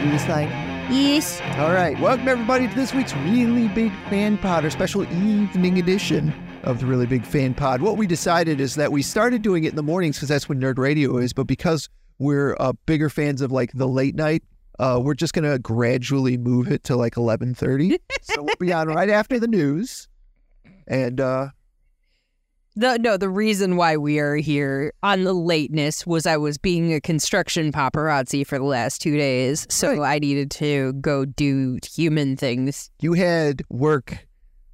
do this thing? Yes. All right. Welcome, everybody, to this week's Really Big Fan Pod, our special evening edition of the Really Big Fan Pod. What we decided is that we started doing it in the mornings because that's when Nerd Radio is, but because we're uh, bigger fans of like the late night, uh, we're just gonna gradually move it to like eleven thirty. so we'll be on right after the news, and uh, The, no, the reason why we are here on the lateness was I was being a construction paparazzi for the last two days. So I needed to go do human things. you had work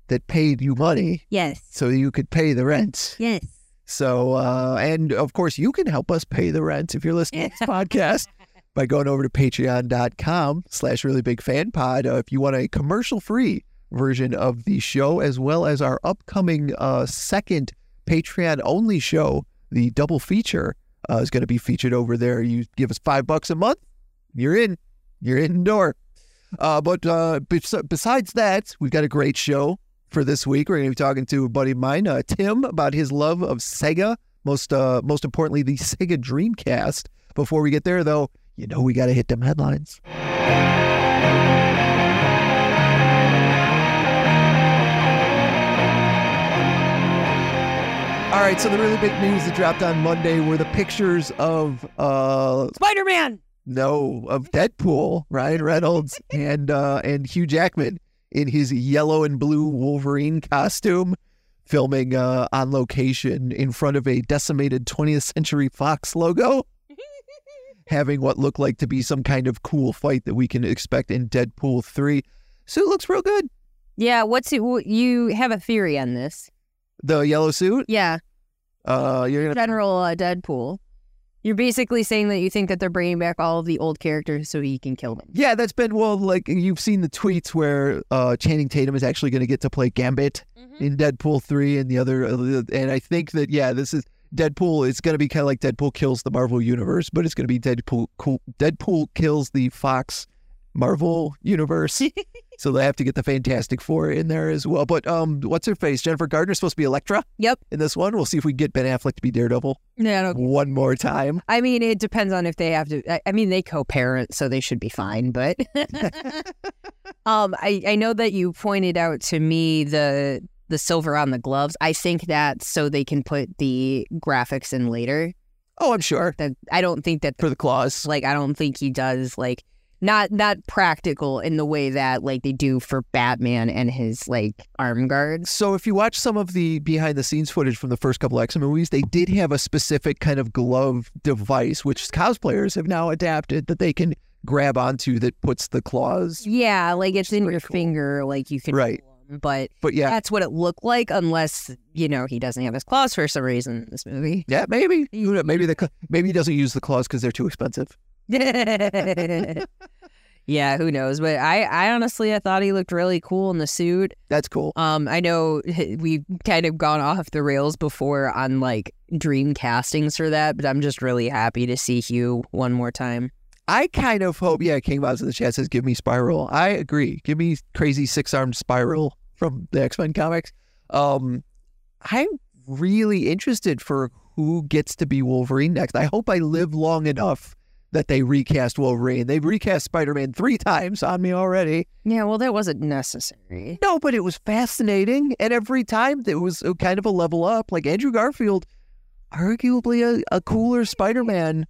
that paid you money, Yes. so you could pay the rent. Yes. So, uh, and of course, you can help us pay the rent if you're listening to this podcast by going over to patreon.com slash really big fan pod. Uh, if you want a commercial free version of the show, as well as our upcoming uh, second Patreon only show, the double feature uh, is going to be featured over there. You give us five bucks a month, you're in, you're in door. Uh, but uh, bes- besides that, we've got a great show for this week. We're going to be talking to a buddy of mine, uh, Tim, about his love of Sega. Most, uh, most importantly, the Sega Dreamcast. Before we get there, though, you know we got to hit them headlines. All right, so the really big news that dropped on Monday were the pictures of uh, Spider Man. no, of Deadpool, Ryan Reynolds and uh, and Hugh Jackman in his yellow and blue Wolverine costume, filming uh, on location in front of a decimated 20th Century Fox logo, having what looked like to be some kind of cool fight that we can expect in Deadpool three. Suit looks real good. Yeah. What's it? You have a theory on this? The yellow suit. Yeah. Uh, you're gonna. General uh, Deadpool. You're basically saying that you think that they're bringing back all of the old characters so he can kill them. Yeah, that's been well. Like you've seen the tweets where uh, Channing Tatum is actually going to get to play Gambit. in Deadpool three and the other, uh, and I think that yeah, this is Deadpool. It's going to be kind of like Deadpool kills the Marvel universe, but it's going to be Deadpool. Cool, Deadpool kills the Fox Marvel universe. so they have to get the Fantastic Four in there as well. But um, what's her face? Jennifer Gardner's supposed to be Elektra. Yep. In this one, we'll see if we can get Ben Affleck to be Daredevil Yeah. One more time. I mean, it depends on if they have to. I, I mean, they co-parent, so they should be fine. But um, I I know that you pointed out to me the the silver on the gloves. I think that so they can put the graphics in later. Oh, I'm sure That I don't think that for the claws. like I don't think he does like not not practical in the way that like they do for Batman and his like arm guards. So if you watch some of the behind the scenes footage from the first couple X movies, they did have a specific kind of glove device, which cosplayers have now adapted that they can grab onto that puts the claws. Yeah, like it's in your cool. finger, like you can Right. but But yeah, that's what it looked like, unless you know he doesn't have his claws for some reason in this movie. yeah, maybe maybe the maybe he doesn't use the claws because they're too expensive. yeah, who knows? But I, I honestly, I thought he looked really cool in the suit. That's cool. Um, I know we've kind of gone off the rails before on like dream castings for that, but I'm just really happy to see Hugh one more time. I kind of hope. Yeah, King Boz in the chat says, "Give me Spiral." I agree. Give me crazy six armed Spiral from the X Men comics. Um, I'm really interested for who gets to be Wolverine next. I hope I live long enough that they recast Wolverine. They've recast Spider Man three times on me already. Yeah, well, that wasn't necessary. No, but it was fascinating, and every time it was a kind of a level up. Like Andrew Garfield, arguably a, a cooler Spider Man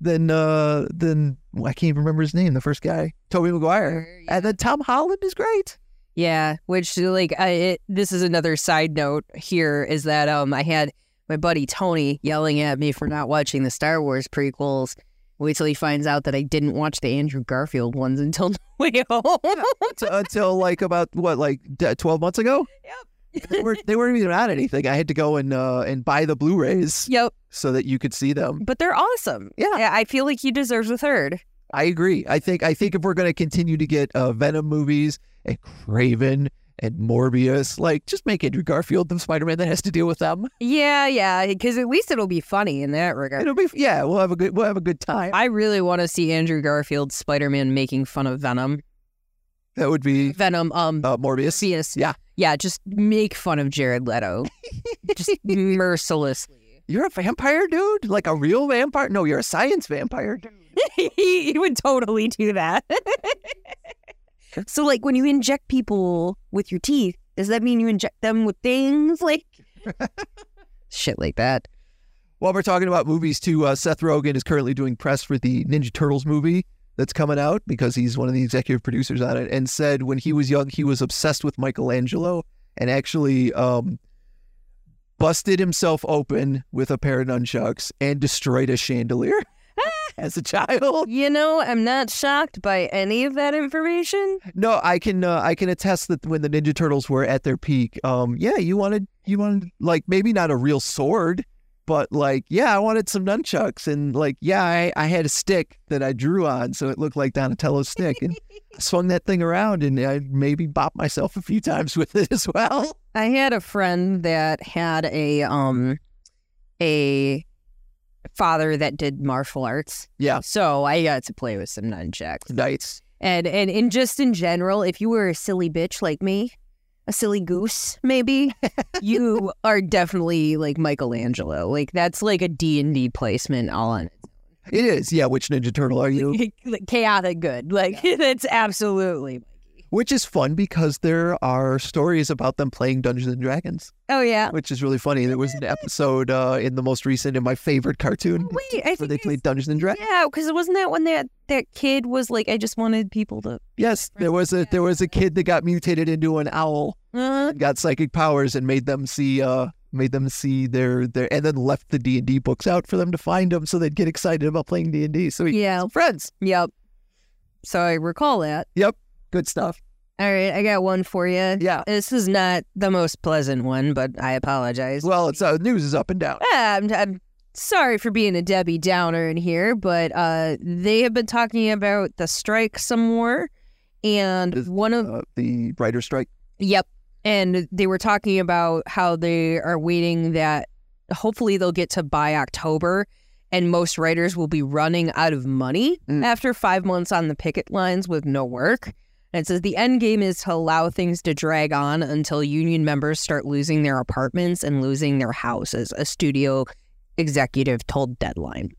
than uh than well, I can't even remember his name. The first guy, Tobey Maguire, and then Tom Holland is great. Yeah, which like I, it, this is another side note here is that um I had my buddy Tony yelling at me for not watching the Star Wars prequels. Wait till he finds out that I didn't watch the Andrew Garfield ones until way home. Until- like about what like d- twelve months ago. Yep. they, were, they weren't even on anything. I had to go and uh, and buy the Blu-rays yep, so that you could see them. but they're awesome. Yeah. I feel like he deserves a third. I agree. I think I think if we're going to continue to get uh, Venom movies and Kraven and Morbius, like just make Andrew Garfield the Spider-Man that has to deal with them. Yeah, yeah, because at least it'll be funny in that regard. It'll be yeah. We'll have a good we'll have a good time. I really want to see Andrew Garfield Spider Man making fun of Venom. That would be Venom, um, uh, Morbius. Morbius. Yeah. Yeah, just make fun of Jared Leto. just mercilessly. You're a vampire dude, like a real vampire. No, you're a science vampire dude. he, he would totally do that. so, like, when you inject people with your teeth, does that mean you inject them with things like shit like that? While we're talking about movies, too, uh, Seth Rogen is currently doing press for the Ninja Turtles movie that's coming out because he's one of the executive producers on it, and said when he was young, he was obsessed with Michelangelo and actually um, busted himself open with a pair of nunchucks and destroyed a chandelier as a child. You know, I'm not shocked by any of that information. No, I can uh, I can attest that when the Ninja Turtles were at their peak, um, yeah, you wanted you wanted like maybe not a real sword, but like yeah, I wanted some nunchucks and like yeah, I, I had a stick that I drew on, so it looked like Donatello's stick, and I swung that thing around and I maybe bopped myself a few times with it as well. I had a friend that had a um a father that did martial arts. Yeah, So I got to play with some nunchucks. nice. And and and just in general, if you were a silly bitch like me, a silly goose maybe, you are definitely like Michelangelo. Like that's like a D&D placement all on It is, own. It is. yeah. Which Ninja Turtle are you? Like, chaotic good. Like that's absolutely. Which is fun because there are stories about them playing Dungeons and Dragons, Oh yeah. which is really funny. There was an episode uh, in the most recent, in my favorite cartoon, Wait, I where think they played Dungeons and Dragons. Yeah, because it wasn't that when that that kid was like, I just wanted people to. Yes, there was a there was a kid that got mutated into an owl, Uh, got psychic powers, and made them see uh made them see their their and then left the D and D books out for them to find them, so they'd get excited about playing D and D. So yeah. friends. Yep. So I recall that. Good stuff. All right, I got one for you. Yeah. This is not the most pleasant one, but I apologize. Well, it's uh, news is up and down. Ah, I'm, I'm sorry for being a Debbie Downer in here, but uh, they have been talking about the strike some more, and Is- one of Uh, the writer strike. Yep. And they were talking about how they are waiting that hopefully they'll get to by October and most writers will be running out of money Mm. after five months on the picket lines with no work. And it says the end game is to allow things to drag on until union members start losing their apartments and losing their houses, a studio executive told Deadline.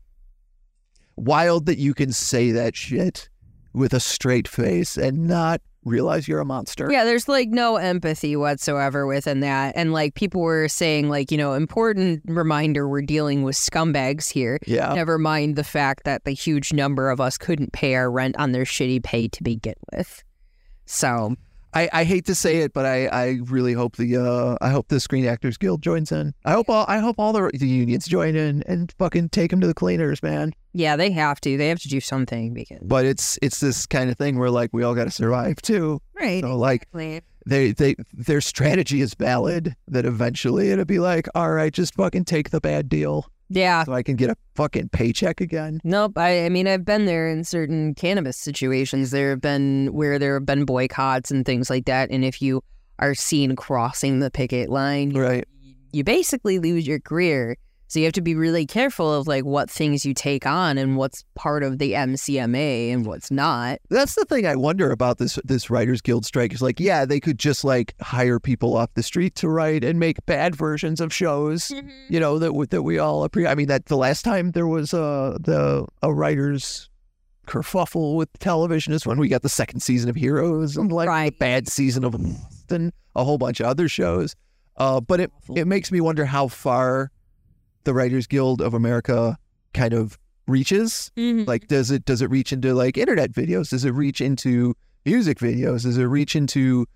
Wild that you can say that shit with a straight face and not realize you're a monster. Yeah, there's like no empathy whatsoever within that. And like people were saying, like, you know, important reminder we're dealing with scumbags here. Yeah. Never mind the fact that the huge number of us couldn't pay our rent on their shitty pay to begin with. So, I, I hate to say it, but I, I really hope the uh I hope the Screen Actors Guild joins in. I hope all I hope all the, the unions join in and fucking take them to the cleaners, man. yeah, they have to. They have to do something because. But it's it's this kind of thing where like we all got to survive too. Right. So like they they their strategy is valid. That eventually it'll be like, all right, just fucking take the bad deal Yeah. so I can get a fucking paycheck again. Nope. I, I mean, I've been there in certain cannabis situations. There have been where there have been boycotts and things like that. And if you are seen crossing the picket line, Right. you basically lose your career. So you have to be really careful of like what things you take on and what's part of the MCMA and what's not. That's the thing I wonder about this this Writers Guild strike. Is like, yeah, they could just like hire people off the street to write and make bad versions of shows. You know that that we all appreciate. I mean, that the last time there was uh, the a writers kerfuffle with television is when we got the second season of Heroes and like the bad season of Lost and a whole bunch of other shows. Uh, but it it makes me wonder how far the Writers Guild of America kind of reaches. Mhm. Like, does it does it reach into like internet videos? Does it reach into music videos? Does it reach into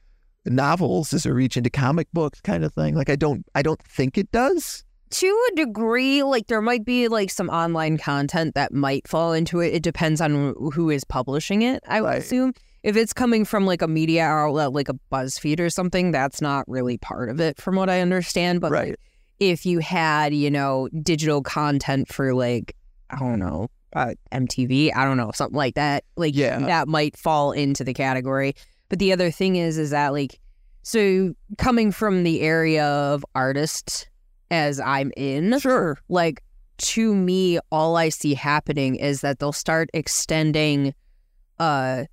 novels? Does it reach into comic books? Kind of thing. Like, I don't I don't think it does. to a degree, like there might be like some online content that might fall into it. It depends on who is publishing it, I would Right. assume. If it's coming from like a media outlet like a BuzzFeed or something, that's not really part of it from what I understand. But like, right. If you had, you know, digital content for like, I don't know, uh, MTV, I don't know, something like that, like Yeah. that might fall into the category. But the other thing is, is that like, so coming from the area of artists as I'm in, Sure. like to me, all I see happening is that they'll start extending uh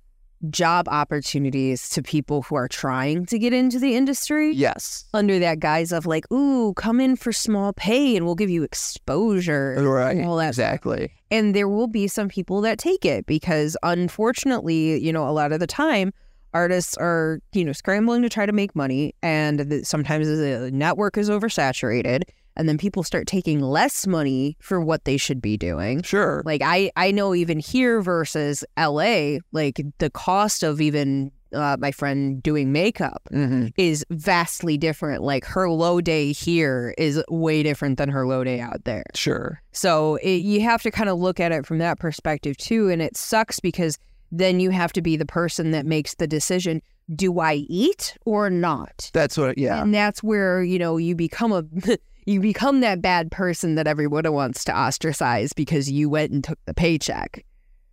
job opportunities to people who are trying to get into the industry Yes. under that guise of like, ooh, come in for small pay and we'll give you exposure. Right. All that stuff. Exactly. And there will be some people that take it because unfortunately, you know, a lot of the time artists are, you know, scrambling to try to make money and the, sometimes the network is oversaturated and then people start taking less money for what they should be doing. Sure. Like I I know even here versus LA, like the cost of even uh, my friend doing makeup hmm is vastly different. Like her low day here is way different than her low day out there. Sure. So it, you have to kind of look at it from that perspective too. And it sucks because then you have to be the person that makes the decision do I eat or not? That's what. Yeah. And that's where, you know, you become a. You become that bad person that everyone wants to ostracize because you went and took the paycheck.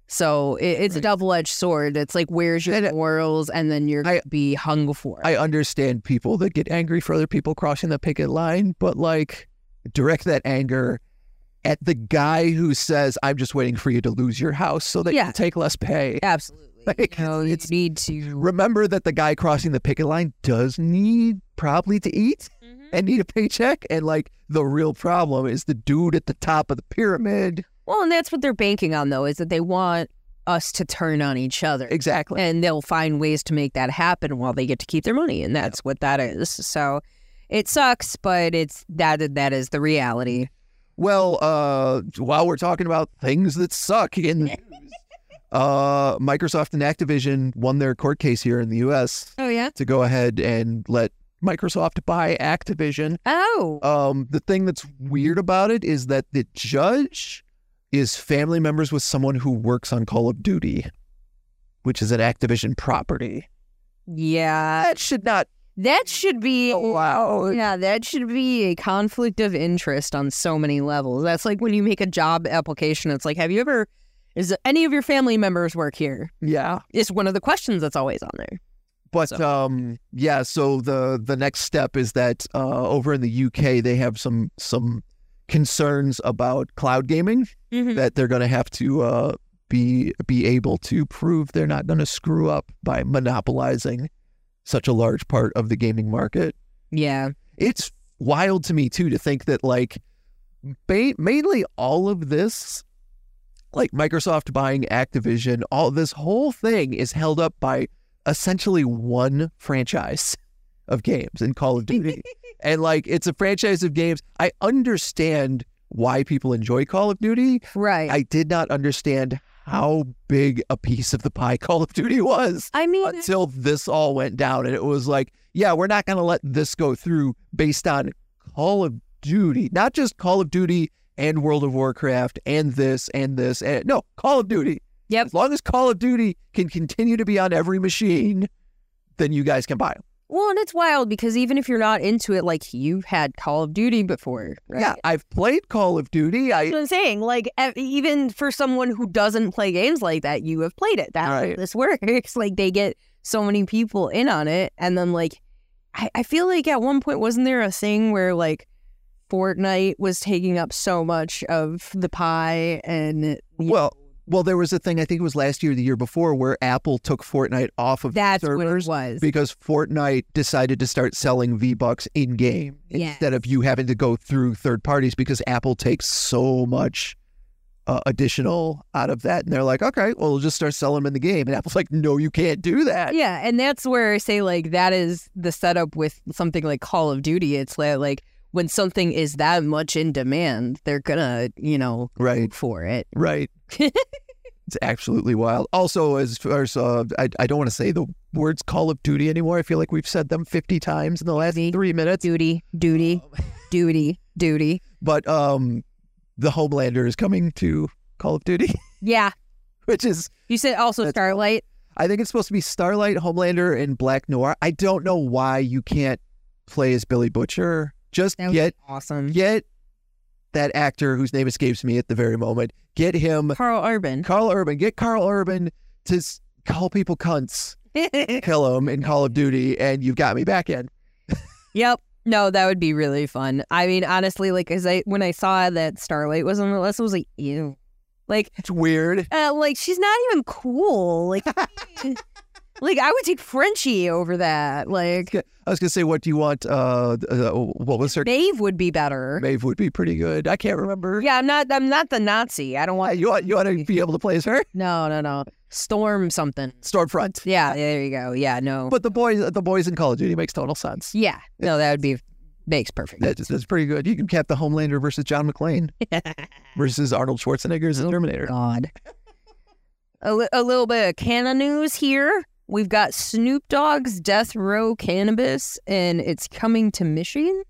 So it, it's a double edged sword. It's like, where's your And morals? And then you're I- to be hung for it. I understand people that get angry for other people crossing the picket line, but like direct that anger at the guy who says, I'm just waiting for you to lose your house so that Yeah. you take less pay. Absolutely. Like, you know, you need to. Remember that the guy crossing the picket line does need probably to eat and need a paycheck. And like the real problem is the dude at the top of the pyramid. Well, and that's what they're banking on, though, is that they want us to turn on each other. Exactly. And they'll find ways to make that happen while they get to keep their money. And that's what that is. So it sucks, but it's that that is the reality. Well, uh, while we're talking about things that suck in uh, Microsoft and Activision won their court case here in the U.S. Oh, yeah. to go ahead and let Microsoft buy Activision. Oh. Um, the thing that's weird about it is that the judge is family members with someone who works on Call of Duty, which is an Activision property. Yeah. That should not That should be. wow. Yeah, that should be a conflict of interest on so many levels. That's like when you make a job application, it's like, have you ever, is any of your family members work here? Yeah. It's one of the questions that's always on there. But So- um, yeah. So the the next step is that uh, over in the UK they have some some concerns about cloud gaming Mm-hmm. that they're going to have to uh, be be able to prove they're not going to screw up by monopolizing such a large part of the gaming market. Yeah. It's wild to me too to think that like ba- mainly all of this like Microsoft buying Activision, all this whole thing is held up by essentially one franchise of games in Call of Duty. and like it's a franchise of games. I understand why people enjoy Call of Duty. Right. I did not understand how big a piece of the pie Call of Duty was I mean, uh, until this all went down and it was like, yeah, we're not going to let this go through based on Call of Duty, not just Call of Duty and World of Warcraft and this and this and no, Call of Duty. Yep. As long as Call of Duty can continue to be on every machine, then you guys can buy them. well, and it's wild because even if you're not into it, like you've had Call of Duty before, right? Yeah, I've played Call of Duty. I That's what I'm saying. Like, even for someone who doesn't play games like that, you have played it. That's how Right. this works. Like, they get so many people in on it. And then, like, I, I feel like at one point, wasn't there a thing where, like, Fortnite was taking up so much of the pie and well, well, there was a thing I think it was last year, the year before, where Apple took Fortnite off of that's servers what it was. because Fortnite decided to start selling V Bucks in game Yes. instead of you having to go through third parties because Apple takes so much uh, additional out of that, and they're like, okay, well, we'll just start selling them in the game, and Apple's like, no, you can't do that. Yeah, and that's where I say like that is the setup with something like Call of Duty. It's like when something is that much in demand, they're gonna, you know, Right, for it. right. it's absolutely wild. Also, as far as uh, I, I don't want to say the words Call of Duty anymore. I feel like we've said them fifty times in the last Duty. three minutes. Duty, duty, duty, duty. But um, the Homelander is coming to Call of Duty, Yeah. which is You said also Starlight. I think it's supposed to be Starlight, Homelander, and Black Noir. I don't know why you can't play as Billy Butcher. Just get awesome. get that actor whose name escapes me at the very moment. Get him, Karl Urban. Karl Urban. Get Karl Urban to s- call people cunts, kill him in Call of Duty, and you've got me back in. yep. No, that would be really fun. I mean, honestly, like as I when I saw that Starlight was on the list, I was like, ew. Like, It's weird. uh, like she's not even cool. Like, like I would take Frenchie over that. Like, I was gonna say, what do you want? Uh, uh what was her? Maeve would be better. Maeve would be pretty good. I can't remember. Yeah, I'm not. I'm not the Nazi. I don't want. you want you want to be able to play as her? No, no, no. Storm something. Stormfront. Yeah, there you go. Yeah, no. But the boys, the boys in Call of Duty makes total sense. yeah, no, that would be makes perfect. That's, that's pretty good. You can cap the Homelander versus John McClane versus Arnold Schwarzenegger as the Terminator. God. A, li- a little bit of canna news here. We've got Snoop Dogg's Death Row Cannabis, and it's coming to Michigan.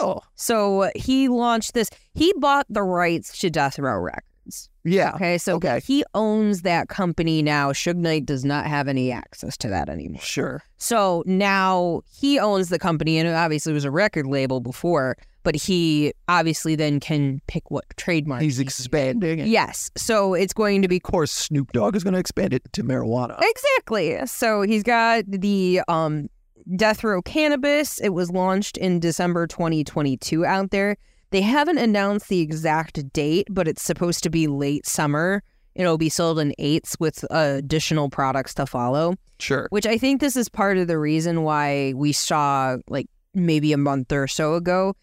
Oh, So uh, he launched this. He bought the rights to Death Row Records. yeah. Okay, so Okay. he owns that company now. Suge Knight does not have any access to that anymore. Sure. So now he owns the company, and it obviously was a record label before, but he obviously then can pick what trademark. He's expanding. it. Yes. So it's going to be Of course, Snoop Dogg is going to expand it to marijuana. Exactly. So he's got the um, Death Row Cannabis. It was launched in December 2022 out there. They haven't announced the exact date, but it's supposed to be late summer. It'll be sold in eights with uh, additional products to follow, Sure. which I think this is part of the reason why we saw, like, maybe a month or so ago,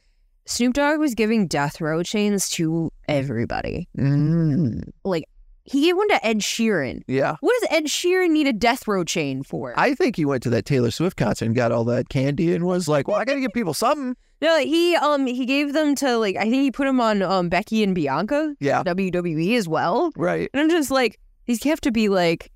Snoop Dogg was giving death row chains to everybody. Mm, He gave one to Ed Sheeran. yeah. What does Ed Sheeran need a death row chain for? I think he went to that Taylor Swift concert and got all that candy and was like, "Well, I got to give people something." No, he um he gave them to like I think he put them on um Becky and Bianca Yeah. WWE as well. Right. And I'm just like these have to be like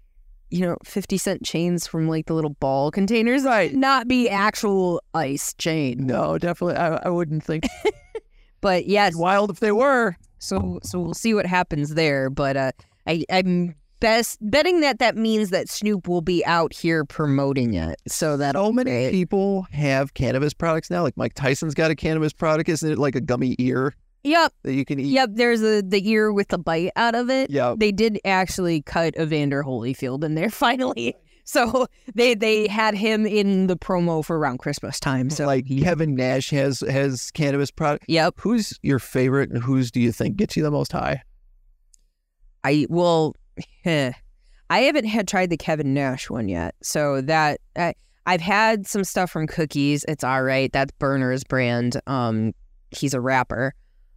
you know 50 cent chains from like the little ball containers, Right. not be actual ice chain. No, definitely. I, I wouldn't think But yes, wild if they were. so so we'll see what happens there. But uh, I I'm best betting that that means that Snoop will be out here promoting it. So that So many people have cannabis products now. Like Mike Tyson's got a cannabis product. Isn't it like a gummy ear Yep, that you can eat? yep. There's a the ear with the bite out of it. Yeah. they did actually cut Evander Holyfield in there finally. So they they had him in the promo for around Christmas time. So like Kevin Nash has has cannabis product. yep, Who's your favorite and whose do you think gets you the most high? I will. I haven't had tried the Kevin Nash one yet. So that I, I've had some stuff from Cookies. It's all right. That's Berner's brand. Um, he's a rapper,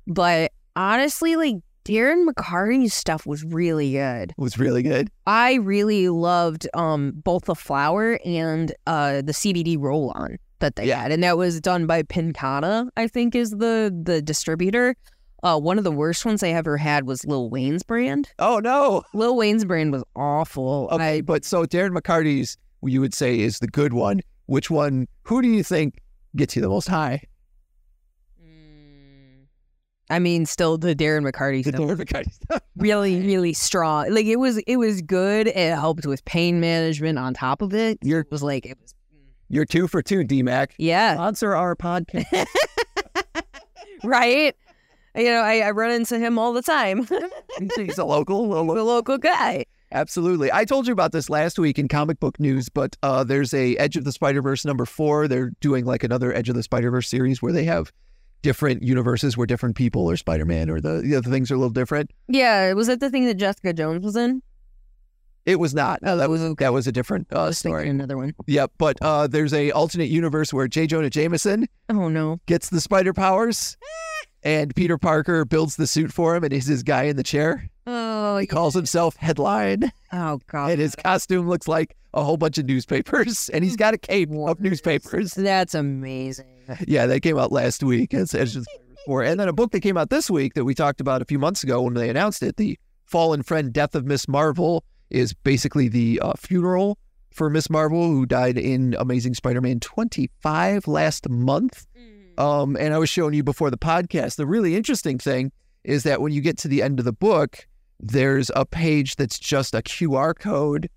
but honestly, like Darren McCarty's stuff was really good. It was really good. I really loved um both the flower and uh the CBD roll on that they Yeah. had, and that was done by Pincata. I think is the the distributor. Uh, one of the worst ones I ever had was Lil Wayne's brand. Oh no. Lil Wayne's brand was awful. Okay, I, but so Darren McCarty's you would say is the good one. Which one? Who do you think gets you the most high? Mm, I mean, still the Darren McCarty The stuff, Darren McCarty stuff. really, really strong. Like it was, it was good. It helped with pain management. On top of it, You're it was like it was, you're two for two, DMAC. yeah, Sponsor our podcast. right? You know, I, I run into him all the time. He's a local, a lo- the local guy. Absolutely. I told you about this last week in comic book news, but uh, there's a Edge of the Spider Verse number four. They're doing like another Edge of the Spider Verse series where they have different universes where different people or Spider Man or the, the other things are a little different. Yeah, was that the thing that Jessica Jones was in? It was not. Oh, that was okay. That was a different uh, story. another one. Yep. But uh, there's a alternate universe where J. Jonah Jameson Oh no. gets the spider powers, and Peter Parker builds the suit for him, and he's his guy in the chair. Oh, He calls himself Headline, oh god. and his costume looks like a whole bunch of newspapers, and he's got a cape of newspapers. That's amazing. Yeah, that came out last week. It's, it's just four. And then a book that came out this week that we talked about a few months ago when they announced it, the Fallen Friend Death of Miss Marvel, is basically the uh, funeral for Miss Marvel, who died in Amazing Spider-Man 25 last month. Um, and I was showing you before the podcast. The really interesting thing is that when you get to the end of the book, there's a page that's just a QR code,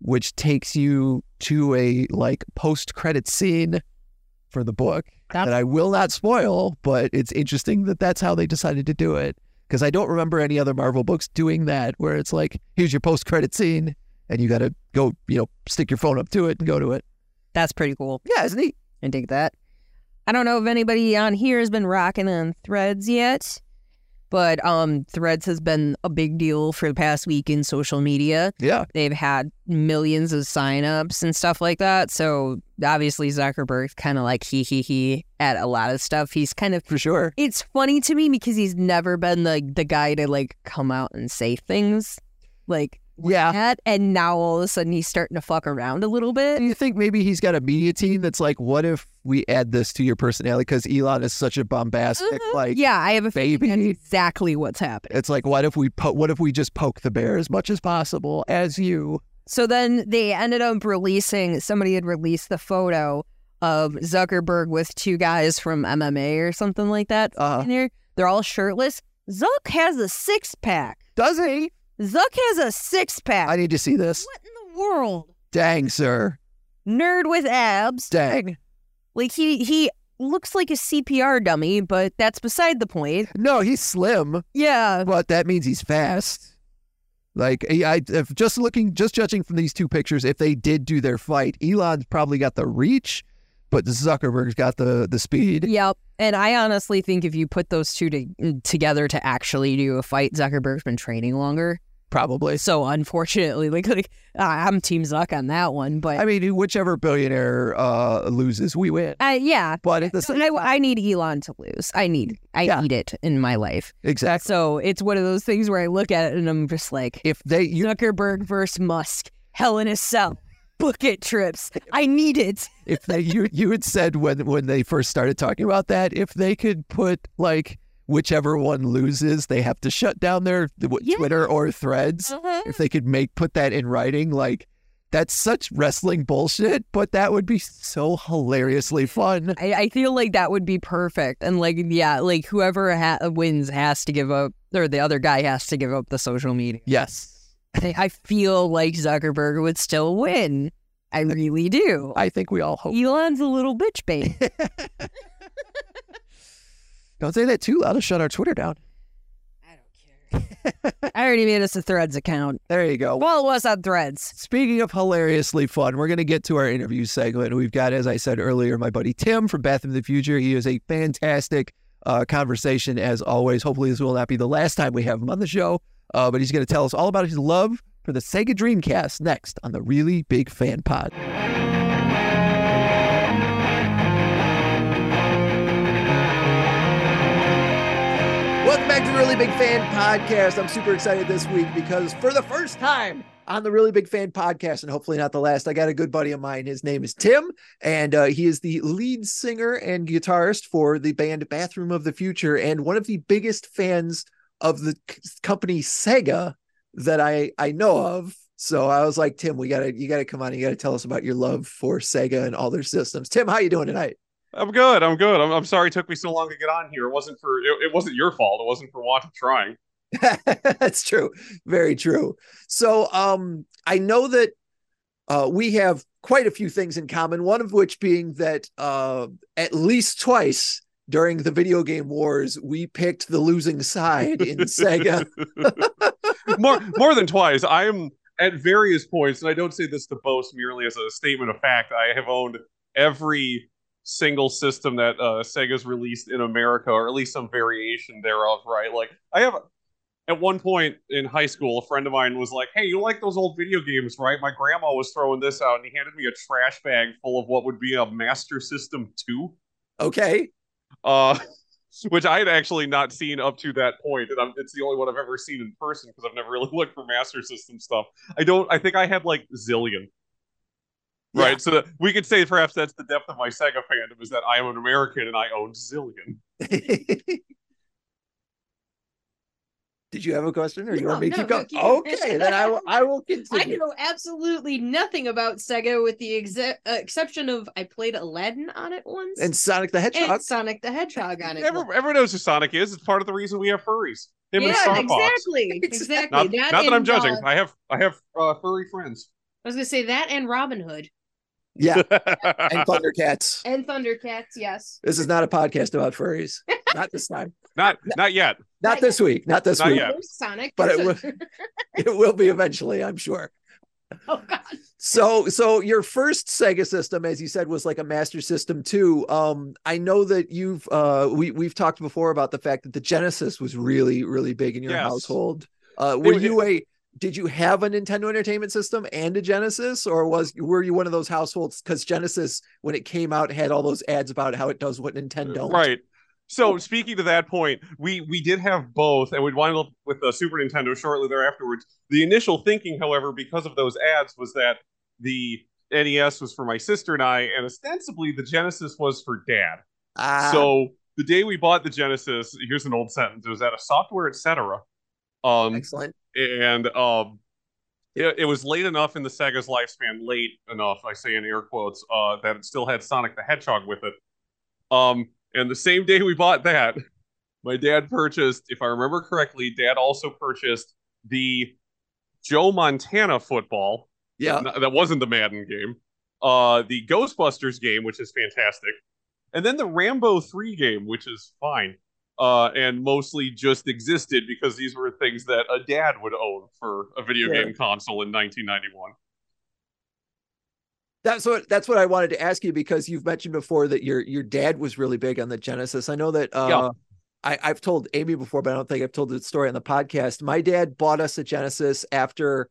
which takes you to a like post-credit scene for the book That's- that I will not spoil. But it's interesting that that's how they decided to do it because I don't remember any other Marvel books doing that, where it's like, here's your post-credit scene, and you got to go, you know, stick your phone up to it and go to it. That's pretty cool. Yeah, isn't he? I dig that. I don't know if anybody on here has been rocking on threads yet, But um, Threads has been a big deal for the past week in social media. Yeah. They've had millions of signups and stuff like that. So obviously Zuckerberg's kind of like he he he at a lot of stuff. He's kind of For sure. it's funny to me because he's never been the the guy to like come out and say things like Yeah. that, and now all of a sudden he's starting to fuck around a little bit. Do you think maybe he's got a media team that's like, what if we add this to your personality? Because Elon is such a bombastic, Mhm. like, yeah, I have a baby. exactly what's happening. It's like, what if we po- what if we just poke the bear as much as possible as you? So then they ended up releasing. Somebody had released the photo of Zuckerberg with two guys from MMA or something like that Uh, in there. They're all shirtless. Zuck has a six pack. does he? Zuck has a six pack. I need to see this. what in the world? Dang, sir. Nerd with abs. Dang. Like he he looks like a CPR dummy, but that's beside the point. No, he's slim, Yeah. but that means he's fast. Like I, I- if just looking, just judging from these two pictures, if they did do their fight, Elon's probably got the reach, but Zuckerberg's got the the speed. Yep. And I honestly think if you put those two to, together to actually do a fight, Zuckerberg's been training longer. Probably. So unfortunately, like, like uh, I'm Team Zuck on that one, but I mean, whichever billionaire uh, loses, we win. uh, yeah. But at the same I, I need Elon to lose. I need I Yeah. need it in my life. exactly, So it's one of those things where I look at it and I'm just like if they you Zuckerberg versus Musk, Hell in a Cell, book it trips. I need it. if they you you had said when when they first started talking about that, if they could put like whichever one loses, they have to shut down their Yeah. Twitter or Threads. Uh-huh. If they could make put that in writing, like that's such wrestling bullshit, but that would be so hilariously fun. I, I feel like that would be perfect. And like, yeah, like whoever ha- wins has to give up, or the other guy has to give up the social media. Yes, I, I feel like Zuckerberg would still win. I really do. I think we all hope. Elon's a little bitch bait. Don't say that too loud. I'll shut our Twitter down. I don't care. I already made us a Threads account. There you go. Well, it was on Threads. Speaking of hilariously fun, we're going to get to our interview segment. We've got, as I said earlier, my buddy Tim from Bath of the Future. He is a fantastic uh, conversation, as always. Hopefully, this will not be the last time we have him on the show, uh, but he's going to tell us all about his love for the Sega Dreamcast next on the Really Big Fan Pod. Back to the Really Big Fan Podcast. I'm super excited this week because for the first time on the Really Big Fan Podcast, and hopefully not the last, I got a good buddy of mine. His name is Tim, and uh, he is the lead singer and guitarist for the band Bathroom of the Future, and one of the biggest fans of the company Sega that I I know of. So I was like, Tim, we gotta you gotta come on. You gotta tell us about your love for Sega and all their systems. Tim, how are you doing tonight? I'm good. I'm good. I'm, I'm sorry it took me so long to get on here. It wasn't for it, it wasn't your fault. It wasn't for want of trying. That's true. Very true. So um I know that uh we have quite a few things in common, one of which being that uh at least twice during the video game wars we picked the losing side in Sega. more more than twice. I am at various points, and I don't say this to boast merely as a statement of fact. I have owned every single system that uh, Sega's released in America, or at least some variation thereof. Right? Like I have. At one point in high school, a friend of mine was like, "Hey, you like those old video games, right? My grandma was throwing this out, and he handed me a trash bag full of what would be a Master System 2. Okay. uh, which I had actually not seen up to that point, and I'm, it's the only one I've ever seen in person because I've never really looked for Master System stuff. I don't. I think I had like Zillion. Yeah. Right, so we could say perhaps that's the depth of my Sega fandom is that I am an American and I own Zillion. Did you have a question or you No, want me to no, keep no, going? keep okay, then I will I will I continue. know absolutely nothing about Sega with the exe- uh, exception of I played Aladdin on it once And Sonic the Hedgehog. and Sonic the Hedgehog on it. Everyone, everyone knows who Sonic is. It's part of the reason we have furries. Him and yeah, Star Fox. exactly, exactly. Not, that not that I'm judging. uh, I have I have uh, furry friends. I was gonna say that and Robin Hood yeah, and Thundercats. and Thundercats. Yes. This is not a podcast about furries. Not this time. not not yet. Not Not this week. Not this Not week. yet. Sonic. But it will- It will be eventually, I'm sure. oh god. So, so your first Sega system, as you said, was like a Master System too. Um, I know that you've uh, we we've talked before about the fact that the Genesis was really really big in your Yes. household. Uh, were It- you a did you have a Nintendo Entertainment System and a Genesis, or was were you one of those households? Because Genesis, when it came out, had all those ads about how it does what Nintendo. Right. So speaking to that point, we we did have both, and we'd wind up with the Super Nintendo shortly thereafterwards. The initial thinking, however, because of those ads, was that the NES was for my sister and I, and ostensibly the Genesis was for Dad. Ah, So the day we bought the Genesis, here's an old sentence. It was at a Software Etc. Um, excellent. and um, it, it was late enough in the Sega's lifespan, late enough, I say in air quotes, uh, that it still had Sonic the Hedgehog with it. Um, and the same day we bought that, my dad purchased, if I remember correctly, dad also purchased the Joe Montana football. Yeah. That wasn't the Madden game. Uh, the Ghostbusters game, which is fantastic, and then the Rambo Three game, which is fine, uh, and mostly just existed because these were things that a dad would own for a video Yeah. game console in 1991. That's what that's what I wanted to ask you because you've mentioned before that your your dad was really big on the Genesis. I know that uh Yeah. I, I've told Amy before, but I don't think I've told the story on the podcast. My dad bought us a Genesis after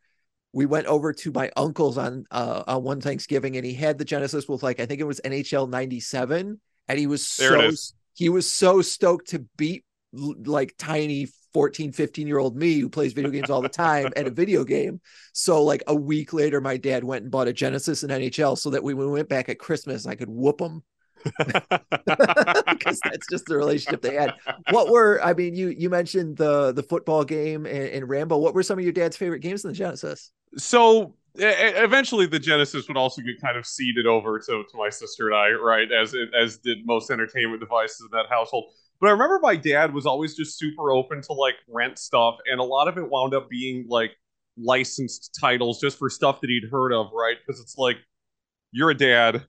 we went over to my uncle's on uh on one Thanksgiving and he had the Genesis with like I think it was NHL 97 and he was There so. He was so stoked to beat like tiny 14 15 year old me who plays video games all the time at a video game. So like a week later my dad went and bought a genesis and nhl so that when we went back at christmas i could whoop him. Because that's just the relationship they had. What were i mean you you mentioned the the football game and, and rambo. What were some of your dad's favorite games in the genesis? So eventually the genesis would also get kind of seeded over to, to my sister and i right as it, as did most entertainment devices in that household. But i remember my dad was always just super open to like rent stuff and a lot of it wound up being like licensed titles just for stuff that he'd heard of right? Because it's like you're a dad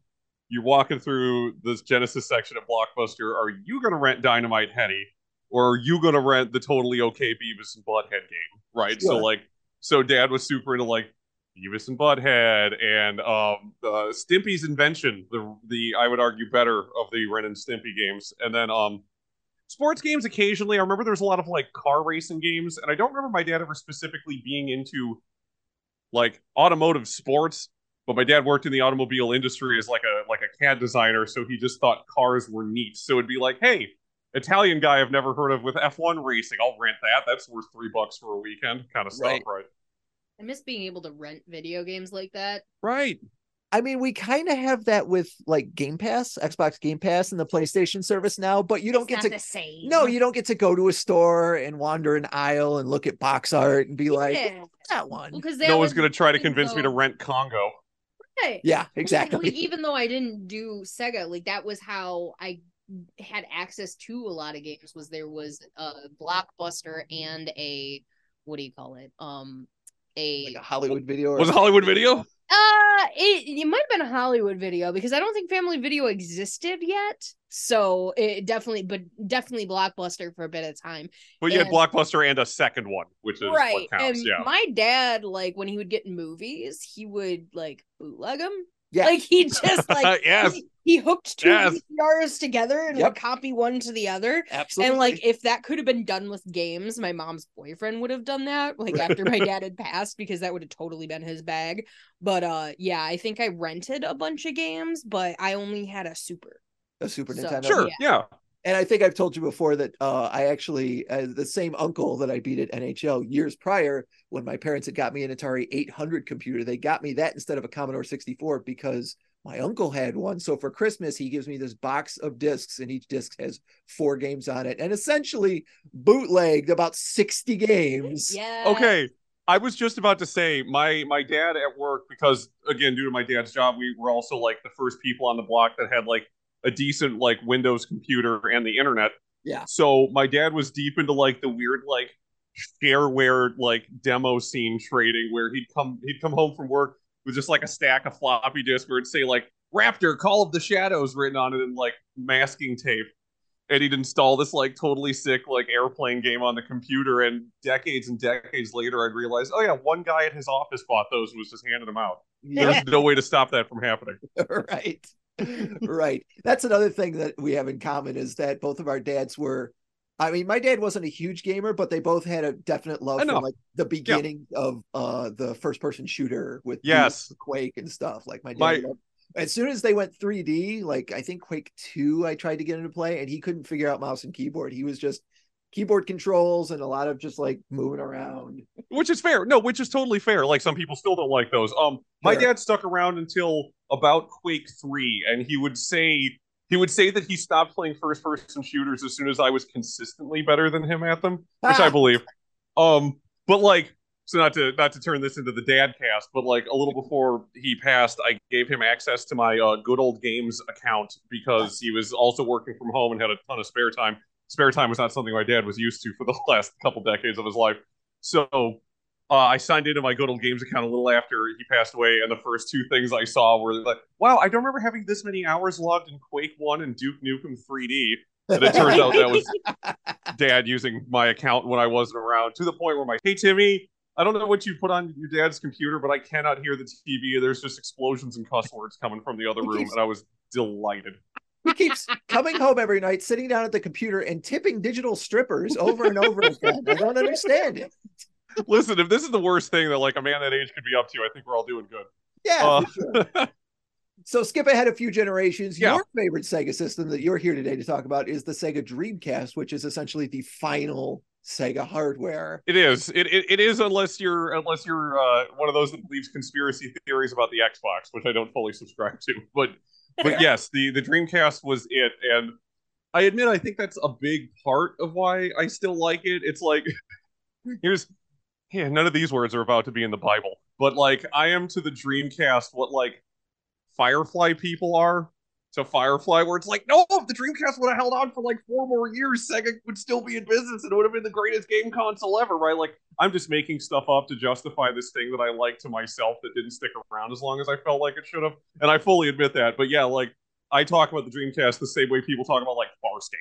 you're walking through this genesis section at blockbuster are you going to rent Dynamite Headdy or are you going to rent the totally okay beavis and butthead game right? So like so dad was super into like Beavis and Butthead and um, uh, Stimpy's invention, the the I would argue better of the Ren and Stimpy games, and then um, sports games occasionally. I remember there was a lot of like car racing games, and I don't remember my dad ever specifically being into like automotive sports. But my dad worked in the automobile industry as like a like a CAD designer, so he just thought cars were neat. So it'd be like, hey, Italian guy I've never heard of with F1 racing, I'll rent that. That's worth three bucks for a weekend, kind of stuff, Right. right? I miss being able to rent video games like that. Right. I mean, we kind of have that with like Game Pass, Xbox Game Pass, and the PlayStation service now, but you don't It's get not to the same. No, you don't get to go to a store and wander an aisle and look at box art and be like, Yeah. that one. because No one's going to try to convince me to rent Congo. Right. Yeah, Like, exactly. even though I didn't do Sega, like that was how I had access to a lot of games. Was there was a blockbuster and a what do you call it? Um, a Like a Hollywood video. Or Was it Hollywood Video? uh, it it might have been a Hollywood video because I don't think Family Video existed yet. So it definitely, but definitely Blockbuster for a bit of time. But you had Blockbuster and a second one, which is right. what counts. and yeah. my dad, like when he would get movies, he would like bootleg them. Yeah. Like he just like Yes. he, he hooked two Yes. VCRs together and Yep. would copy one to the other. Absolutely. And like if that could have been done with games, my mom's boyfriend would have done that, like after my dad had passed, because that would have totally been his bag. But uh yeah, I think I rented a bunch of games, but I only had a super. a Super so- Nintendo. Sure. Yeah. Yeah. And I think I've told you before that uh, I actually, uh, the same uncle that I beat at NHL years prior, when my parents had got me an Atari 800 computer, they got me that instead of a Commodore 64 because my uncle had one. So for Christmas, he gives me this box of discs, and each disc has four games on it, and essentially bootlegged about 60 games. Yeah. Okay. I was just about to say my my dad at work because again due to my dad's job we were also like the first people on the block that had like a decent like Windows computer and the internet. Yeah. So my dad was deep into like the weird like shareware like demo scene trading where he'd come he'd come home from work with just like a stack of floppy disks where it'd say like Raptor Call of the Shadows written on it in like masking tape. And he'd install this like totally sick like airplane game on the computer, and decades and decades later, I'd realize, oh yeah, one guy at his office bought those and was just handing them out. There's no way to stop that from happening. right. Right. That's another thing that we have in common is that both of our dads were I mean, my dad wasn't a huge gamer, but they both had a definite love for like the beginning yeah. of uh the first person shooter with yes Quake and stuff. Like my dad my, loved, as soon as they went 3D, like I think Quake 2, I tried to get into play and he couldn't figure out mouse and keyboard. He was just keyboard controls and a lot of just like moving around. Which is fair. No, which is totally fair. Like some people still don't like those. Um my dad stuck around until about Quake 3 and he would say he would say that he stopped playing first person shooters as soon as I was consistently better than him at them, which ah. I believe. Um but like so not to not to turn this into the dad cast, but like a little before he passed, I gave him access to my uh, good old games account because he was also working from home and had a ton of spare time spare time was not something my dad was used to for the last couple decades of his life. So uh, I signed into my good old games account a little after he passed away, and the first two things I saw were like, "Wow, I don't remember having this many hours logged in Quake One and Duke Nukem 3D." And it turns out that was dad using my account when I wasn't around. To the point where my, hey Timmy, I don't know what you put on your dad's computer, but I cannot hear the TV. There's just explosions and cuss words coming from the other room, and I was delighted he keeps coming home every night, sitting down at the computer and tipping digital strippers over and over again. I don't understand it. Listen, if this is the worst thing that like a man that age could be up to, I think we're all doing good. Yeah. Uh, sure. so skip ahead a few generations. Yeah. Your favorite Sega system that you're here today to talk about is the Sega Dreamcast, which is essentially the final Sega hardware. It is. It, it, it is unless you're unless you're uh, one of those that believes conspiracy theories about the Xbox, which I don't fully subscribe to. But but yes, the the Dreamcast was it, and I admit I think that's a big part of why I still like it. It's like here's yeah, none of these words are about to be in the Bible, but like I am to the Dreamcast what like Firefly people are to Firefly, where it's like, no, if the Dreamcast would have held on for like four more years, Sega would still be in business and it would have been the greatest game console ever, right? Like, I'm just making stuff up to justify this thing that I like to myself that didn't stick around as long as I felt like it should have. And I fully admit that. But yeah, like, I talk about the Dreamcast the same way people talk about like Farscape.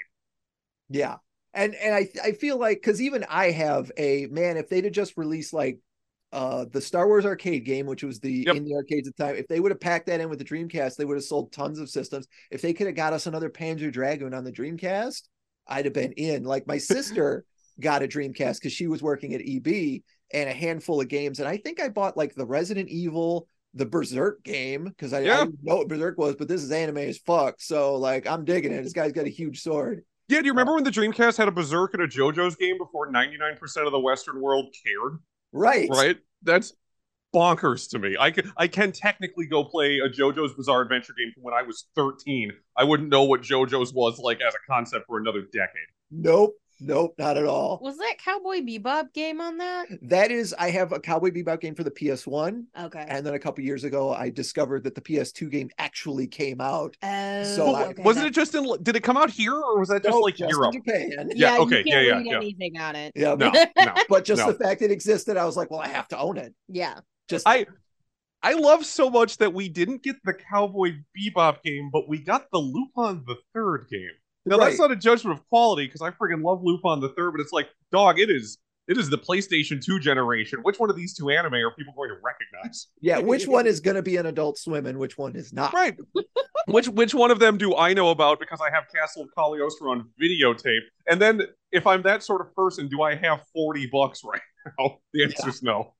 Yeah. And and I I feel like because even I have a man, if they'd have just released like uh the Star Wars arcade game, which was the yep. in the arcades at the time, if they would have packed that in with the Dreamcast, they would have sold tons of systems. If they could have got us another Panzer Dragoon on the Dreamcast, I'd have been in. Like my sister got a Dreamcast because she was working at EB and a handful of games. And I think I bought like the Resident Evil, the Berserk game because I, yeah. I, didn't know what Berserk was, but this is anime as fuck. So like I'm digging it. This guy's got a huge sword. Yeah, do you remember when the Dreamcast had a Berserk and a JoJo's game before 99% of the Western world cared? Right. Right. That's bonkers to me. I can I can technically go play a JoJo's Bizarre Adventure game from when I was 13. I wouldn't know what JoJo's was like as a concept for another decade. Nope. Nope, not at all. Was that Cowboy Bebop game on that? That is, I have a Cowboy Bebop game for the PS1. Okay. And then a couple years ago, I discovered that the PS2 game actually came out. Oh, so well, okay, wasn't it just in? Did it come out here, or was that just nope, like just Europe? Japan. Yeah. yeah okay. yeah. Yeah. Yeah. Anything on it? Yeah. No. No. but just no. the fact it existed, I was like, well, I have to own it. Yeah. Just I. I love so much that we didn't get the Cowboy Bebop game, but we got the Lupin the Third game. Now right. that's not a judgment of quality because I freaking love Lupin the Third, but it's like, dog, it is it is the PlayStation 2 generation. Which one of these two anime are people going to recognize? Yeah, which one is going to be an Adult Swim and which one is not? Right. which which one of them do I know about because I have Castle of Cagliostro on videotape? And then if I'm that sort of person, do I have 40 bucks right now? The answer yeah. is no.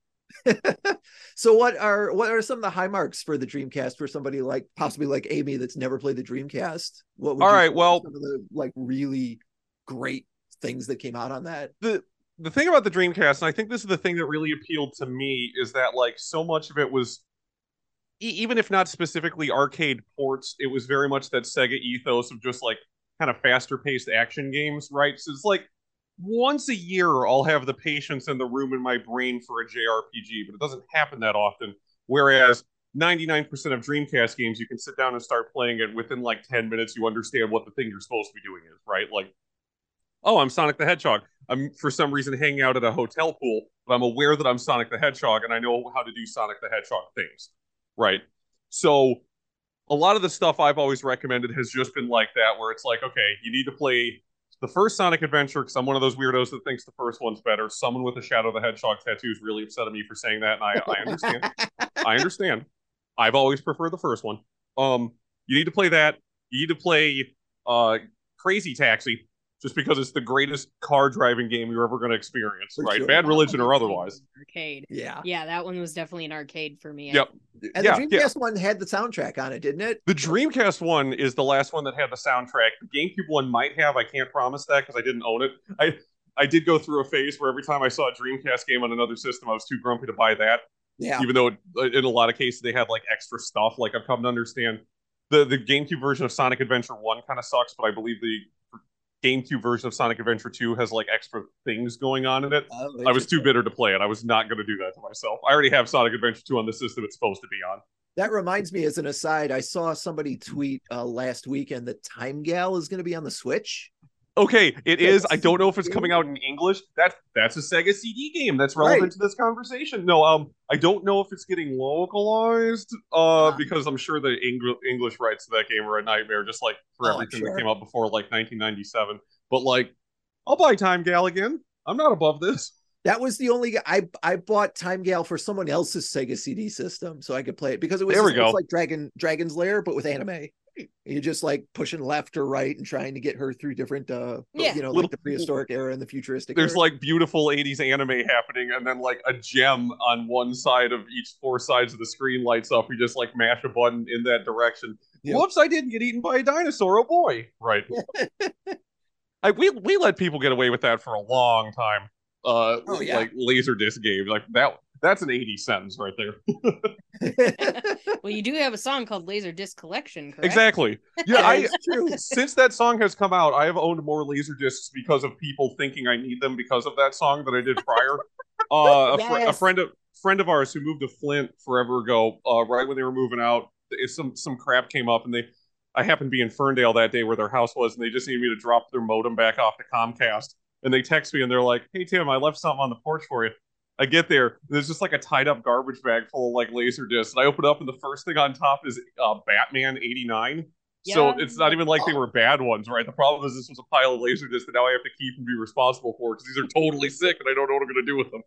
so what are what are some of the high marks for the Dreamcast for somebody like possibly like Amy that's never played the Dreamcast? What All right, well some of the like really great things that came out on that. The the thing about the Dreamcast, and I think this is the thing that really appealed to me, is that like so much of it was even if not specifically arcade ports, it was very much that Sega ethos of just like kind of faster paced action games, right? So it's like once a year I'll have the patience and the room in my brain for a JRPG, but it doesn't happen that often. Whereas 99% of Dreamcast games, you can sit down and start playing it within like 10 minutes. You understand what the thing you're supposed to be doing is, right? Like, oh, I'm Sonic the Hedgehog. I'm for some reason hanging out at a hotel pool, but I'm aware that I'm Sonic the Hedgehog and I know how to do Sonic the Hedgehog things, right? So a lot of the stuff I've always recommended has just been like that, where it's like, okay, you need to play the first Sonic Adventure because I'm one of those weirdos that thinks the first one's better. Someone with a Shadow of the Hedgehog tattoo is really upset at me for saying that, and I, I understand. I understand. I've always preferred the first one. Um, you need to play that. You need to play uh Crazy Taxi, just because it's the greatest car driving game you're ever going to experience, For right? sure. Bad Religion or otherwise. Arcade. Yeah. Yeah, that one was definitely an arcade for me. Yep. And yeah, the yeah. Dreamcast one had the soundtrack on it, didn't it? The Dreamcast one is the last one that had the soundtrack. The GameCube one might have. I can't promise that because I didn't own it. I I did go through a phase where every time I saw a Dreamcast game on another system, I was too grumpy to buy that. Yeah. Even though it, in a lot of cases they had like extra stuff. Like I've come to understand the the GameCube version of Sonic Adventure One kind of sucks, but I believe the GameCube version of Sonic Adventure Two has like extra things going on in it. Oh, I was too bitter to play it. I was not going to do that to myself. I already have Sonic Adventure 2 on the system it's supposed to be on. That reminds me, as an aside, I saw somebody tweet uh, last weekend that Time Gal is going to be on the Switch. Okay, it is. I don't know if it's coming out in English. That's that's a Sega CD game. That's relevant Right. to this conversation. No, um, I don't know if it's getting localized. Uh, Ah. because I'm sure the Eng- English rights to that game are a nightmare, just like for Oh, everything sure. that came out before like 1997. But like, I'll buy Time Gal again. I'm not above this. That was the only I I bought Time Gal for someone else's Sega CD system so I could play it because it was There we go. like Dragon Dragon's Lair but with anime. You're just like pushing left or right and trying to get her through different uh Yeah. you know Little- like the prehistoric era and the futuristic There's era. like beautiful 80s anime happening, and then like a gem on one side of each four sides of the screen lights up. You just like mash a button in that direction. Yep. Whoops! I didn't get eaten by a dinosaur. Oh boy! Right. I we we let people get away with that for a long time. Uh, Oh, yeah. like laser disc games like that. That's an 80 sentence right there. Well, you do have a song called Laser Disc Collection, correct? Exactly. Yeah, I since that song has come out, I have owned more laser discs because of people thinking I need them because of that song than I did prior. uh, a, fr- a friend of friend of ours who moved to Flint forever ago, uh, right when they were moving out, some some crap came up, and they I happened to be in Ferndale that day where their house was, and they just needed me to drop their modem back off to Comcast, and they text me and they're like, "Hey Tim, I left something on the porch for you." I get there, there's just like a tied up garbage bag full of like laser discs, and I open up, and the first thing on top is uh, Batman '89. Yeah. So it's not even like they were bad ones, right? The problem is this was a pile of laser discs that now I have to keep and be responsible for because these are totally sick and I don't know what I'm going to do with them.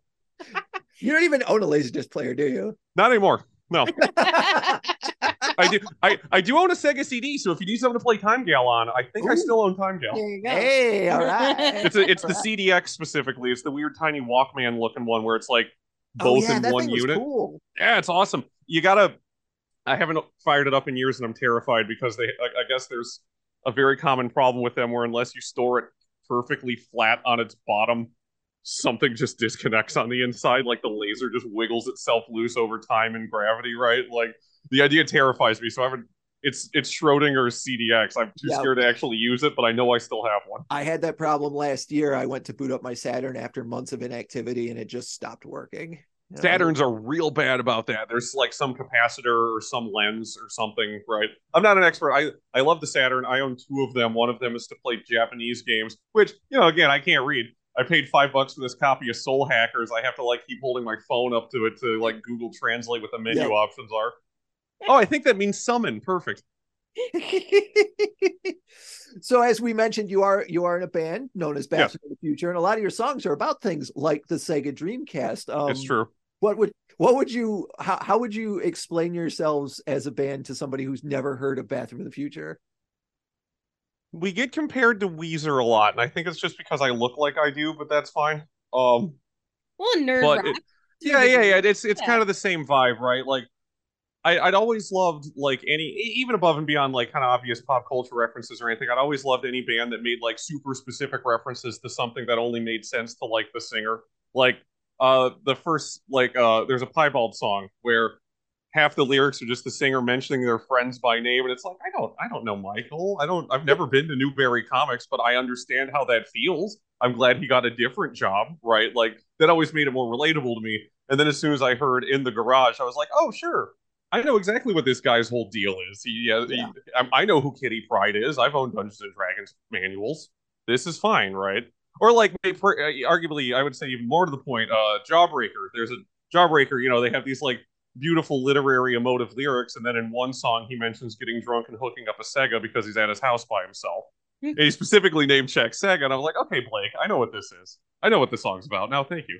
you don't even own a laser disc player, do you? Not anymore. No, I do. I, I do own a Sega CD, so if you need something to play Time Gal on, I think I still own Time Gal. there you go. Hey, all right. It's a, it's the CDX specifically. It's the weird tiny Walkman looking one where it's like both Oh, both yeah, in that one thing was unit. Cool. Yeah, it's awesome. You gotta. I haven't fired it up in years, and I'm terrified because they. I, I guess there's a very common problem with them where unless you store it perfectly flat on its bottom, something just disconnects on the inside. Like the laser just wiggles itself loose over time and gravity. Right? Like the idea terrifies me. So I haven't. It's it's Schrodinger's CDX. I'm too Yeah. scared to actually use it, but I know I still have one. I had that problem last year. I went to boot up my Saturn after months of inactivity and it just stopped working. Saturns are real bad about that. There's like some capacitor or some lens or something, right? I'm not an expert. I I love the Saturn. I own two of them. One of them is to play Japanese games, which you know, again, I can't read. I paid five bucks for this copy of Soul Hackers. I have to like keep holding my phone up to it to like Google Translate what the menu Yeah. options are. Oh, I think that means summon. Perfect. so as we mentioned, you are you are in a band known as Bathroom Yes. of the Future, and a lot of your songs are about things like the Sega Dreamcast. Um, it's true. What would what would you how, how would you explain yourselves as a band to somebody who's never heard of Bathroom of the Future? We get compared to Weezer a lot, and I think it's just because I look like I do, but that's fine. Um, Well, nerd But rock. it- yeah, yeah, yeah. It's it's Yeah. kind of the same vibe, right? Like, I, I'd always loved like any, even above and beyond like kind of obvious pop culture references or anything. I'd always loved any band that made like super specific references to something that only made sense to like the singer. Like, uh, the first like uh, there's a Piebald song where half the lyrics are just the singer mentioning their friends by name, and it's like I don't, I don't know Michael. I don't, I've never been to Newbury Comics, but I understand how that feels. I'm glad he got a different job, right? Like that always made it more relatable to me. And then as soon as I heard in the garage, I was like, oh sure, I know exactly what this guy's whole deal is. He, uh, he- Yeah. I, I know who Kitty Pryde is. I've owned Dungeons and Dragons manuals. This is fine, right? Or like, uh, arguably, I would say even more to the point, uh, Jawbreaker. There's a Jawbreaker. You know, they have these like beautiful literary emotive lyrics, and then in one song he mentions getting drunk and hooking up a Sega because he's at his house by himself. and he specifically named check Sega, and I'm like, okay, Blake, I know what this is. I know what this song's about. Now, thank you.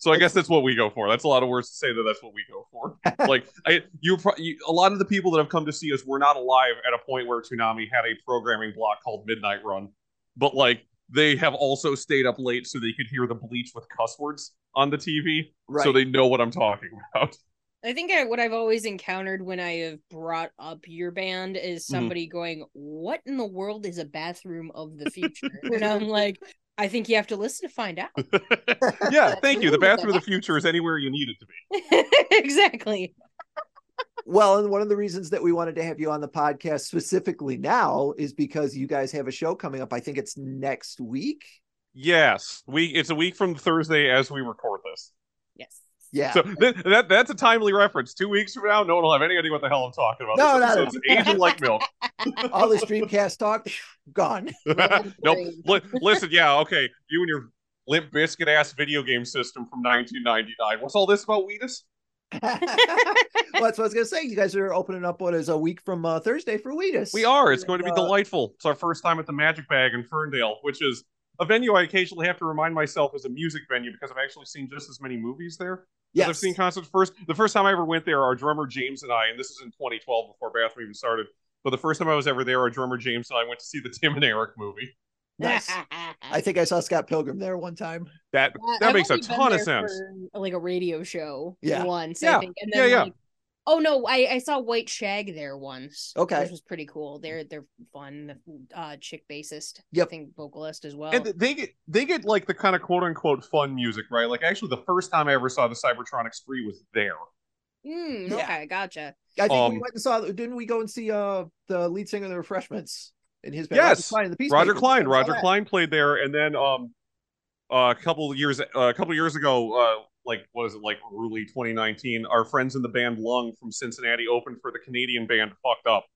So I guess that's what we go for. That's a lot of words to say that that's what we go for. like I, you, you, a lot of the people that have come to see us were not alive at a point where Toonami had a programming block called Midnight Run, but like they have also stayed up late so they could hear the bleach with cuss words on the TV, Right. so they know what I'm talking about. I think I, what I've always encountered when I have brought up your band is Mm-hmm. somebody going, "What in the world is a bathroom of the future?" and I'm like, "I think you have to listen to find out." yeah, thank you. The bathroom of the future is anywhere you need it to be. exactly. Well, and one of the reasons that we wanted to have you on the podcast specifically now is because you guys have a show coming up. I think it's next week. Yes, we. It's a week from Thursday as we record this. Yes. Yeah. So th- that that's a timely reference. Two weeks from now, no one will have any idea what the hell I'm talking about. No, this not at aging like milk. All this Dreamcast talk, gone. nope. Li- listen, yeah, okay. You and your Limp Bizkit ass video game system from 1999. What's all this about, Wheatus? well, that's what I was gonna say. You guys are opening up what is a week from uh, Thursday for Wheatus. We are. It's going to be Uh, delightful. It's our first time at the Magic Bag in Ferndale, which is a venue I occasionally have to remind myself is a music venue because I've actually seen just as many movies there. Yes. I've seen concerts first. The first time I ever went there, our drummer James and I, and this is in 2012 before Bathroom even started. But the first time I was ever there, our drummer James and I went to see the Tim and Eric movie. nice. I think I saw Scott Pilgrim there one time. That that I've makes a ton of sense. for, like a radio show Yeah. once Yeah. i think and Yeah, then yeah. like oh no i i saw white shag there once Okay. which was pretty cool they're they're fun uh chick bassist Yep. i think vocalist as well And they get they get like the kind of quote unquote fun music, right? Like actually, the first time I ever saw the Cybertronic Spree was there. Mm, Yeah. okay gotcha I think we Um, went and saw. Didn't we go and see uh the lead singer of the Refreshments in his band? Yes. Roger Clyne, and the Roger Peacemakers. Clyne. Roger. Clyne played there, and then um, a couple of years uh, a couple of years ago, uh, like what is it like early 2019? Our friends in the band Lung from Cincinnati opened for the Canadian band Fucked Up.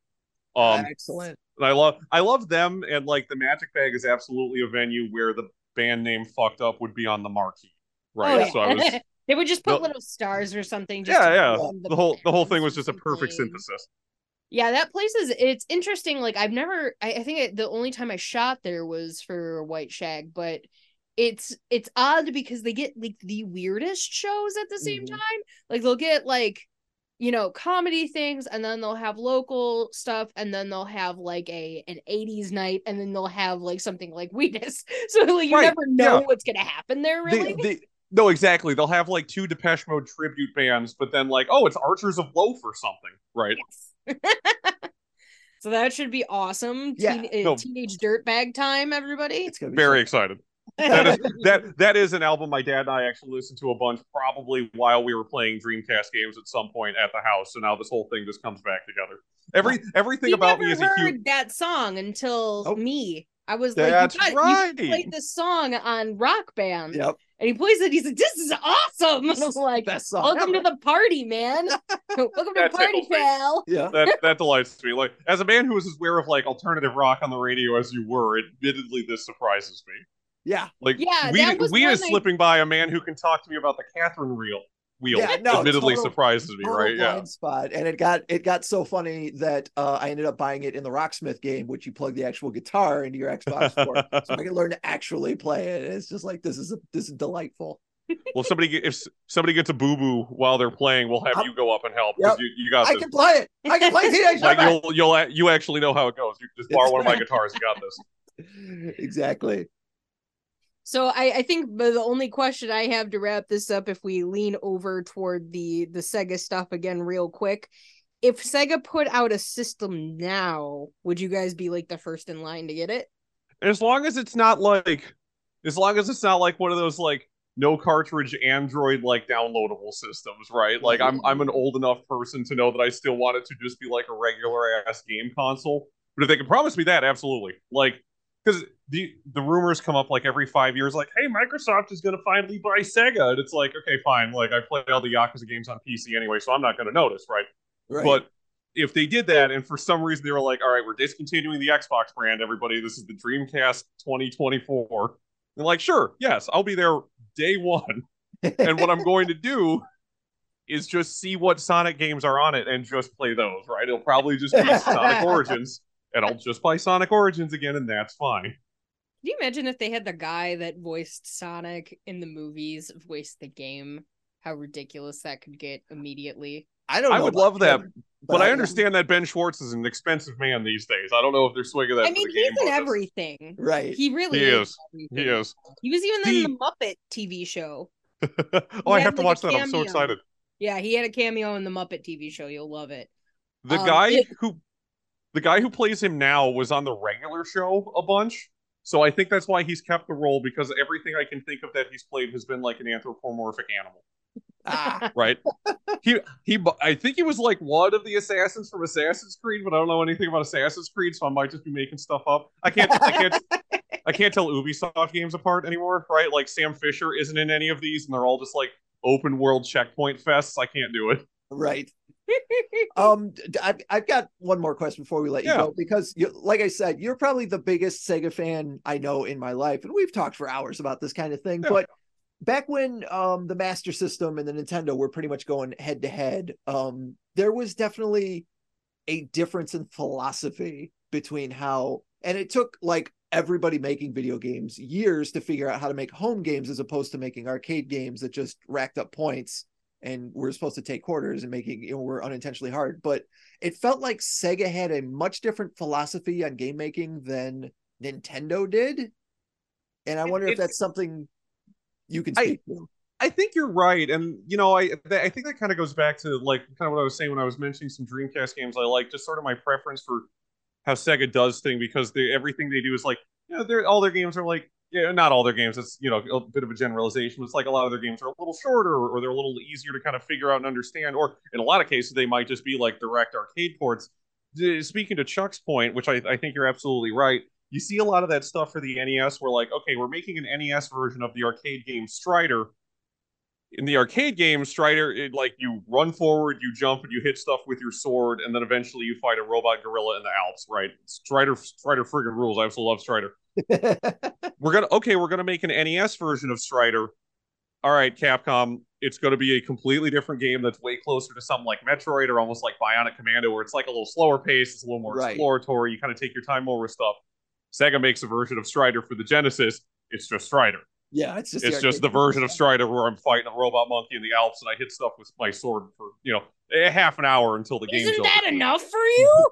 Um, Excellent. and I love I love them, and like the Magic Bag is absolutely a venue where the band name Fucked Up would be on the marquee, right? Oh, yeah. So I was they would just put No- little stars or something just yeah, yeah. name The whole the whole thing was just a perfect synthesis. Yeah, that place is it's interesting. Like I've never I, I think the only time I shot there was for White Shag, but it's it's odd because they get like the weirdest shows at the same Mhm. time. Like they'll get like you know comedy things and then they'll have local stuff and then they'll have like a an 80s night and then they'll have like something like Wheatus. So like you Right, never know yeah. what's gonna happen there They- really. they- no, exactly. They'll have like two Depeche Mode tribute bands, but then like, oh, it's Archers of Loaf or something, right? Yes. so that should be awesome. Yeah. Teen- uh, No. Teenage dirtbag time, everybody. It's gonna be Very so- excited. That is that that is an album my dad and I actually listened to a bunch, probably while we were playing Dreamcast games at some point at the house. So now this whole thing just comes back together. Every everything He about never me is a heard huge. that song until Oh. me. I was That's like, you, got, right. you played this song on Rock Band, Yep. and he plays it. He's like, "This is awesome!" I was like, Best song. "Welcome ever. to the party, man! Welcome to the party, tickles me. pal." Yeah. That that delights me. Like as a man who is as aware of like alternative rock on the radio as you were, admittedly this surprises me. Yeah. Like Yeah, we we is I- slipping by a man who can talk to me about the Catherine reel wheel. Yeah, no, admittedly total- surprises me, right? Yeah. spot, and it got it got so funny that uh, I ended up buying it in the Rocksmith game, which you plug the actual guitar into your Xbox for, so I can learn to actually play it. And it's just like this is a, this is delightful. Well, somebody get, if somebody gets a boo boo while they're playing, we'll have I'll- you go up and help because Yep. you, you got I this. can play it. I can play Teenage like you'll you'll you actually know how it goes. You just borrow one of my guitars. You got this. exactly. So I, I think the only question I have to wrap this up, if we lean over toward the the Sega stuff again, real quick, if Sega put out a system now, would you guys be like the first in line to get it? As long as it's not like, as long as it's not like one of those like no cartridge Android like downloadable systems, right? Like I'm I'm an old enough person to know that I still want it to just be like a regular ass game console. But if they can promise me that, absolutely. Like because the the rumors come up like every five years, like, hey, Microsoft is gonna finally buy Sega, and it's like, okay, fine. Like I play all the Yakuza games on PC anyway, so I'm not gonna notice, right? Right. But if they did that, and for some reason they were like, all right, we're discontinuing the Xbox brand, everybody, this is the Dreamcast 2024. They're like, sure, yes, I'll be there day one. and what I'm going to do is just see what Sonic games are on it and just play those, right? It'll probably just be Sonic Origins, and I'll just play Sonic Origins again, and that's fine. Can you imagine if they had the guy that voiced Sonic in the movies voice the game? How ridiculous that could get immediately. I don't. I would about love that, him, But I understand that Ben Schwartz is an expensive man these days. I don't know if they're swinging that. I mean, the he's game in everything. Right. He really He is. is. He is. He was even The- in the Muppet TV show. oh, I have to like, watch that. I'm so excited. Yeah, he had a cameo in the Muppet TV show. You'll love it. The Um, guy it- who, the guy who plays him now was on the regular show a bunch. So I think that's why he's kept the role because everything I can think of that he's played has been like an anthropomorphic animal, Ah, right? he he. I think he was like one of the assassins from Assassin's Creed, but I don't know anything about Assassin's Creed, so I might just be making stuff up. I can't. I can't. I can't tell Ubisoft games apart anymore, right? Like Sam Fisher isn't in any of these, and they're all just like open world checkpoint fests. I can't do it. right. Um, I've, I've got one more question before we let you Yeah. go because, you, like I said, you're probably the biggest Sega fan I know in my life, and we've talked for hours about this kind of thing. Yeah. But back when um the Master System and the Nintendo were pretty much going head to head, um, there was definitely a difference in philosophy between how, and it took like everybody making video games years to figure out how to make home games as opposed to making arcade games that just racked up points and we're supposed to take quarters and making you know were unintentionally hard but it felt like sega had a much different philosophy on game making than nintendo did and i It- wonder if that's something you can I- to I think you're right, and you know, I I think that kind of goes back to like kind of what I was saying when I was mentioning some Dreamcast games. I like just sort of my preference for how Sega does thing because they everything they do is like you know, they're all their games are like yeah, not all their games. It's you know a bit of a generalization. It's like a lot of their games are a little shorter or they're a little easier to kind of figure out and understand. Or in a lot of cases, they might just be like direct arcade ports. Speaking to Chuck's point, which I, I think you're absolutely right, you see a lot of that stuff for the NES. Where like, okay, we're making an NES version of the arcade game Strider. In the arcade game, Strider, it, like you run forward, you jump, and you hit stuff with your sword, and then eventually you fight a robot gorilla in the Alps. Right? Strider, Strider, friggin' rules. I absolutely love Strider we're gonna okay we're gonna make an nes version of strider all right capcom it's gonna be a completely different game that's way closer to something like metroid or almost like bionic commando where it's like a little slower pace it's a little more Right. exploratory you kind of take your time more with stuff sega makes a version of strider for the genesis it's just strider yeah it's just it's just the version of strider where i'm fighting a robot monkey in the alps and i hit stuff with my sword for you know a half an hour until the game. Isn't over. that enough for you?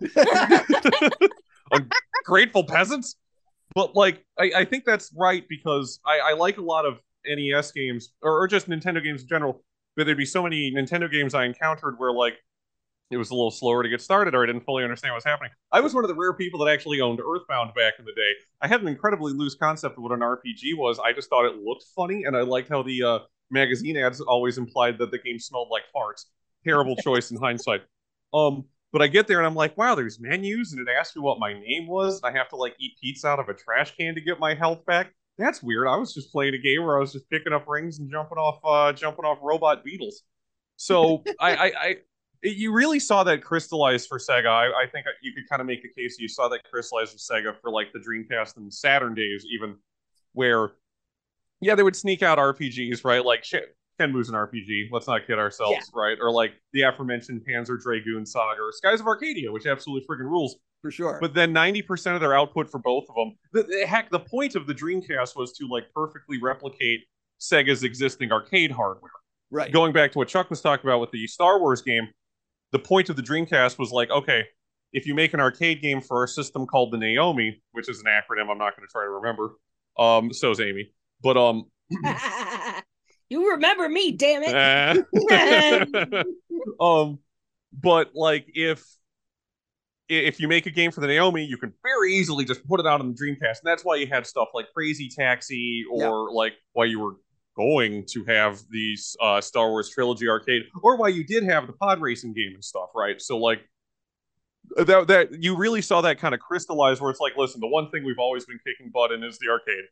grateful peasants. But like, I, I think that's right because I, I like a lot of NES games or, or just Nintendo games in general. But there'd be so many Nintendo games I encountered where like it was a little slower to get started or I didn't fully understand what was happening. I was one of the rare people that actually owned Earthbound back in the day. I had an incredibly loose concept of what an RPG was. I just thought it looked funny and I liked how the uh, magazine ads always implied that the game smelled like farts. Terrible choice in hindsight. Um, but I get there and I'm like, wow, there's menus and it asks me what my name was. And I have to like eat pizza out of a trash can to get my health back. That's weird. I was just playing a game where I was just picking up rings and jumping off, uh, jumping off robot beetles. So I, I, I, you really saw that crystallize for Sega. I, I think you could kind of make the case you saw that crystallize for Sega for like the Dreamcast and Saturn days, even where, yeah, they would sneak out RPGs, right? Like shit, Shenmue's an RPG. Let's not kid ourselves, Yeah. right? Or like the aforementioned Panzer Dragoon Saga or Skies of Arcadia, which absolutely freaking rules. for sure But then 90% of their output for both of them, the, the- heck, the point of the Dreamcast was to like perfectly replicate Sega's existing arcade hardware. right Going back to what Chuck was talking about with the Star Wars game, the point of the Dreamcast was like, okay, if you make an arcade game for a system called the Naomi, which is an acronym I'm not going to try to remember, um, so is Amy, but um, you remember me, damn it. Um, but like if if you make a game for the Naomi, you can very easily just put it out on the Dreamcast, and that's why you had stuff like Crazy Taxi, or like why you were going to have these uh, Star Wars trilogy arcade, or why you did have the pod racing game and stuff, right? So like that that you really saw that kind of crystallize where it's like, listen, the one thing we've always been kicking butt in is the arcade.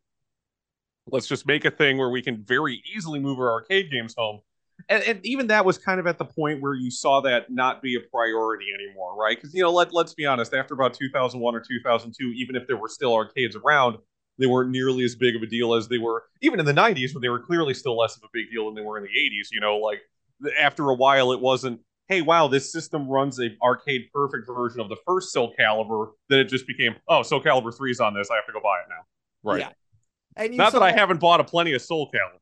Let's just make a thing where we can very easily move our arcade games home. And, and even that was kind of at the point where you saw that not be a priority anymore, right? Because you know, let let's be honest, after about 2001 or 2002, even if there were still arcades around, they weren't nearly as big of a deal as they were even in the 90s, when they were clearly still less of a big deal than they were in the 80s. You know, like after a while, it wasn't, hey, wow, this system runs a arcade perfect version of the first Soul Calibur. Then it just became, oh, Soul Calibur 3 is on this. I have to go buy it now. Right. Yeah. And you Not saw that I haven't bought a plenty of Soul Calibur.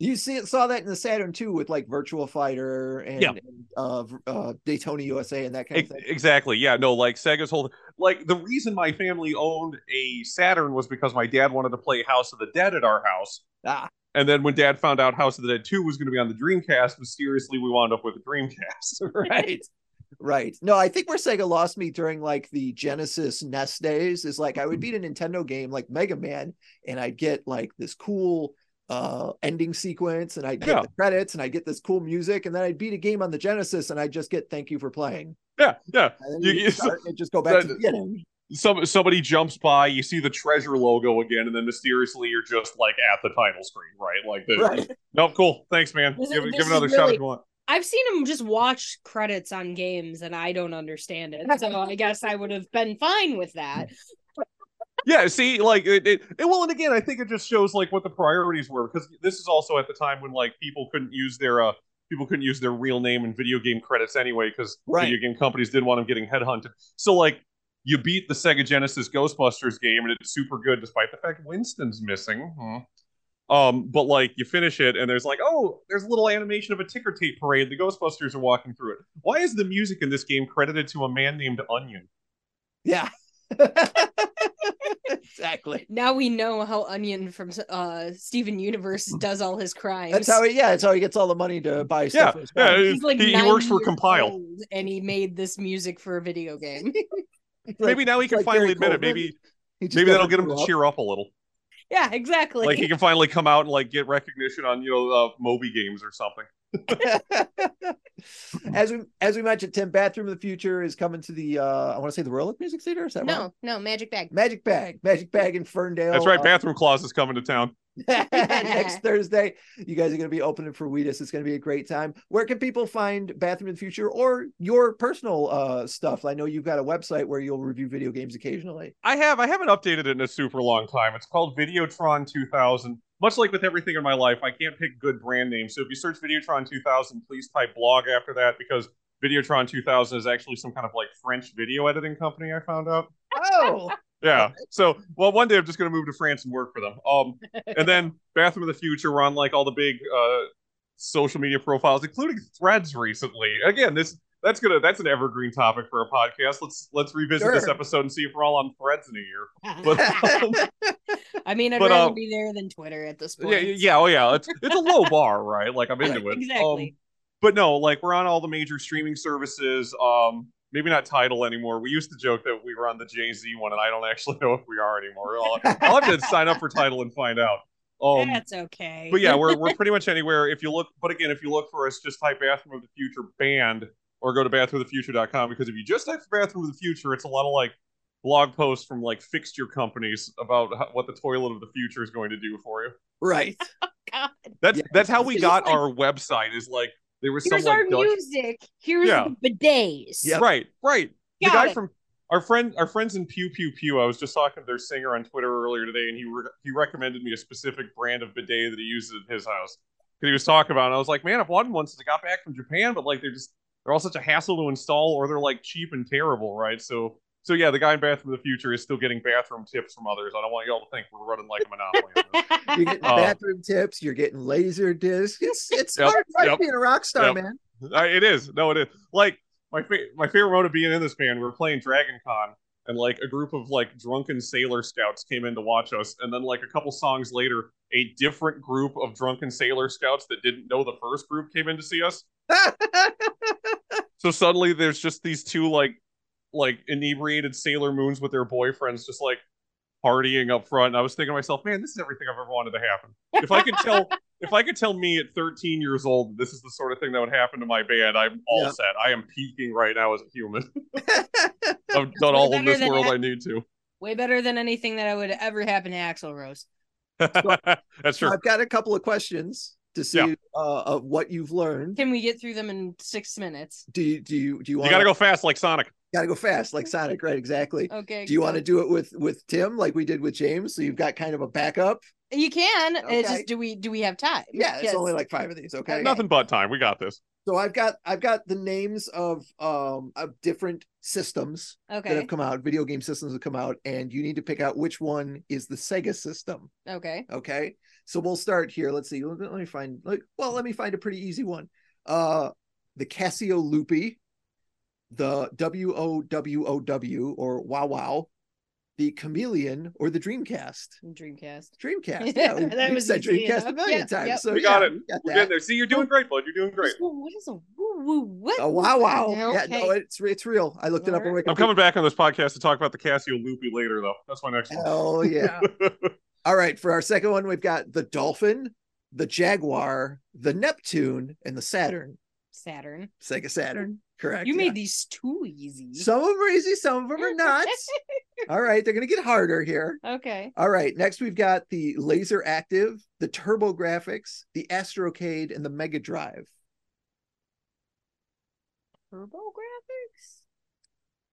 You see saw that in the Saturn too with like Virtua Fighter and, Yeah. and, uh, uh, Daytona USA and that kind of thing. Exactly. Yeah. No, like Sega's whole like the reason my family owned a Saturn was because my dad wanted to play House of the Dead at our house. Ah, And then when dad found out House of the Dead 2 was going to be on the Dreamcast, mysteriously we wound up with a Dreamcast. right. Right. No, I think where Sega lost me during like the Genesis NES days is like I would beat a Nintendo game like Mega Man and I'd get like this cool uh ending sequence and I'd get Yeah. the credits and I'd get this cool music and then I'd beat a game on the Genesis and I'd just get thank you for playing. yeah, yeah. And then You- you, you- start and just go back to the beginning. Some somebody jumps by, you see the treasure logo again, and then mysteriously you're just like at the title screen, right? Like the Right. Nope, cool. Thanks, man. This give this give is another shot if you want. I've seen him just watch credits on games and I don't understand it. So I guess I would have been fine with that. Yeah, see, like it, it, it well, and again, I think it just shows like what the priorities were because this is also at the time when like people couldn't use their uh people couldn't use their real name in video game credits anyway because Right. video game companies didn't want them getting headhunted. So like you beat the Sega Genesis Ghostbusters game and it's super good despite the fact Winston's missing. Hmm. Um, but like you finish it and there's like, oh, there's a little animation of a ticker tape parade. The Ghostbusters are walking through it. Why is the music in this game credited to a man named Onion? Yeah. exactly. Now we know how Onion from uh Steven Universe does all his crimes. That's how he yeah, that's how he gets all the money to buy Yeah, stuff. yeah. He's like he, he works for Compile. and he made this music for a video game. maybe now he can like finally admit it. Maybe maybe that'll get him to up. cheer up a little. Yeah, exactly. Like he can finally come out and like get recognition on you know uh, Moby games or something. as we as we mentioned, Tim, Bathroom of the Future is coming to the uh I want to say the Royal Oak Music Theater. Is that no, right? no, Magic Bag. Magic Bag, Magic Bag in Ferndale. That's right. uh, Bathroom Clause is coming to town. next Thursday. You guys are going to be opening for Wheatus. It's going to be a great time. Where can people find Bathroom in the Future or your personal uh stuff? I know you've got a website where you'll review video games occasionally. I have. I haven't updated it in a super long time. It's called Videotron 2000. Much like with everything in my life, I can't pick good brand names. So if you search Videotron 2000, please type blog after that because Videotron 2000 is actually some kind of like French video editing company. I found out. Oh, Yeah. So, well, one day I'm just going to move to France and work for them. Um, and then Bathroom of the Future, we're on like all the big uh social media profiles, including Threads recently. Again, this that's gonna that's an evergreen topic for a podcast. Let's let's revisit this episode and see if we're all on Threads in a year. But um, I mean, I'd but, rather uh, be there than Twitter at this point. yeah, yeah, oh yeah, it's it's a low bar, right? Like I'm into it. exactly. Um, but no, like we're on all the major streaming services. Um, maybe not Tidal anymore. We used to joke that we were on the Jay Z one, and I don't actually know if we are anymore. I'll, I'll have to sign up for Tidal and find out. Um, That's okay. but yeah, we're we're pretty much anywhere. If you look, but again, if you look for us, just type "Bathroom of the Future" band or go to bathroomofthefuture.com because if you just type "Bathroom of the Future," it's a lot of like blog posts from like fixture companies about how, what the toilet of the future is going to do for you. right. God. That's Yeah, that's how we got like- our website. Is like there was Here's some our Dutch music. Here's Yeah. the bidets. Yep. Right, right. The guy it. from our friend, our friends in Pew Pew Pew. I was just talking to their singer on Twitter earlier today, and he re- he recommended me a specific brand of bidet that he uses at his house. Because he was talking about, it. and I was like, man, I've wanted one since I got back from Japan, but like they're just they're all such a hassle to install, or they're like cheap and terrible, right? So. So yeah, the guy in Bathroom of the Future is still getting bathroom tips from others. I don't want y'all to think we're running like a monopoly. You're getting Oh. bathroom tips. You're getting laser discs. It's it's Yep, hard life yep, being a rock star, yep. man. Uh, it is. No, it is. Like my fa- my favorite moment of being in this band, we were playing Dragon Con, and like a group of like drunken sailor scouts came in to watch us, and then like a couple songs later, a different group of drunken sailor scouts that didn't know the first group came in to see us. So suddenly, there's just these two like like inebriated Sailor Moons with their boyfriends, just like partying up front. And I was thinking to myself, man, this is everything I've ever wanted to happen. If I could tell, if I could tell me at 13 years old, this is the sort of thing that would happen to my band, I'm all Yeah. set. I am peaking right now as a human. I've done all of this world that. I need to. Way better than anything that I would ever happen to Axl Rose. That's So true. I've got a couple of questions to see Yeah. uh, of what you've learned. Can we get through them in six minutes? Do you do you do you You want got to go fast like Sonic. Gotta go fast like Sonic, right? Exactly. Okay. Do you go. want to do it with with Tim like we did with James? So you've got kind of a backup. You can. It's Okay. just do we do we have time? Yeah, it's Yes. only like five of these. Okay. Okay. Nothing but time. We got this. So I've got I've got the names of um of different systems okay. that have come out, video game systems have come out, and you need to pick out which one is the Sega system. Okay. Okay. So we'll start here. Let's see. Let, let me find like well, let me find a pretty easy one. Uh the Casio Loopy, the W O W O W or Wow Wow, the Chameleon, or the Dreamcast. Dreamcast. Dreamcast. Yeah, we, That we was said easy Dreamcast a million Yep, times. yep. So We yeah, got it. we got We're that. getting there. See, you're doing great, bud. You're doing great. Well, what is a woo woo? What? Oh wow, wow! Okay. Yeah, no, it's it's real. I looked it up on Alright. Wikipedia. I'm coming back on this podcast to talk about the Casio Loopy later, though. That's my next one. Hell yeah! All right, for our second one, we've got the Dolphin, the Jaguar, the Neptune, and the Saturn. Saturn. Sega Saturn, correct? You yeah. made these too easy. some of them are easy, some of them are not. All right, they're gonna get harder here. okay. All right, next we've got the Laser Active, the TurboGrafx, the Astrocade, and the Mega Drive. Turbo graphics.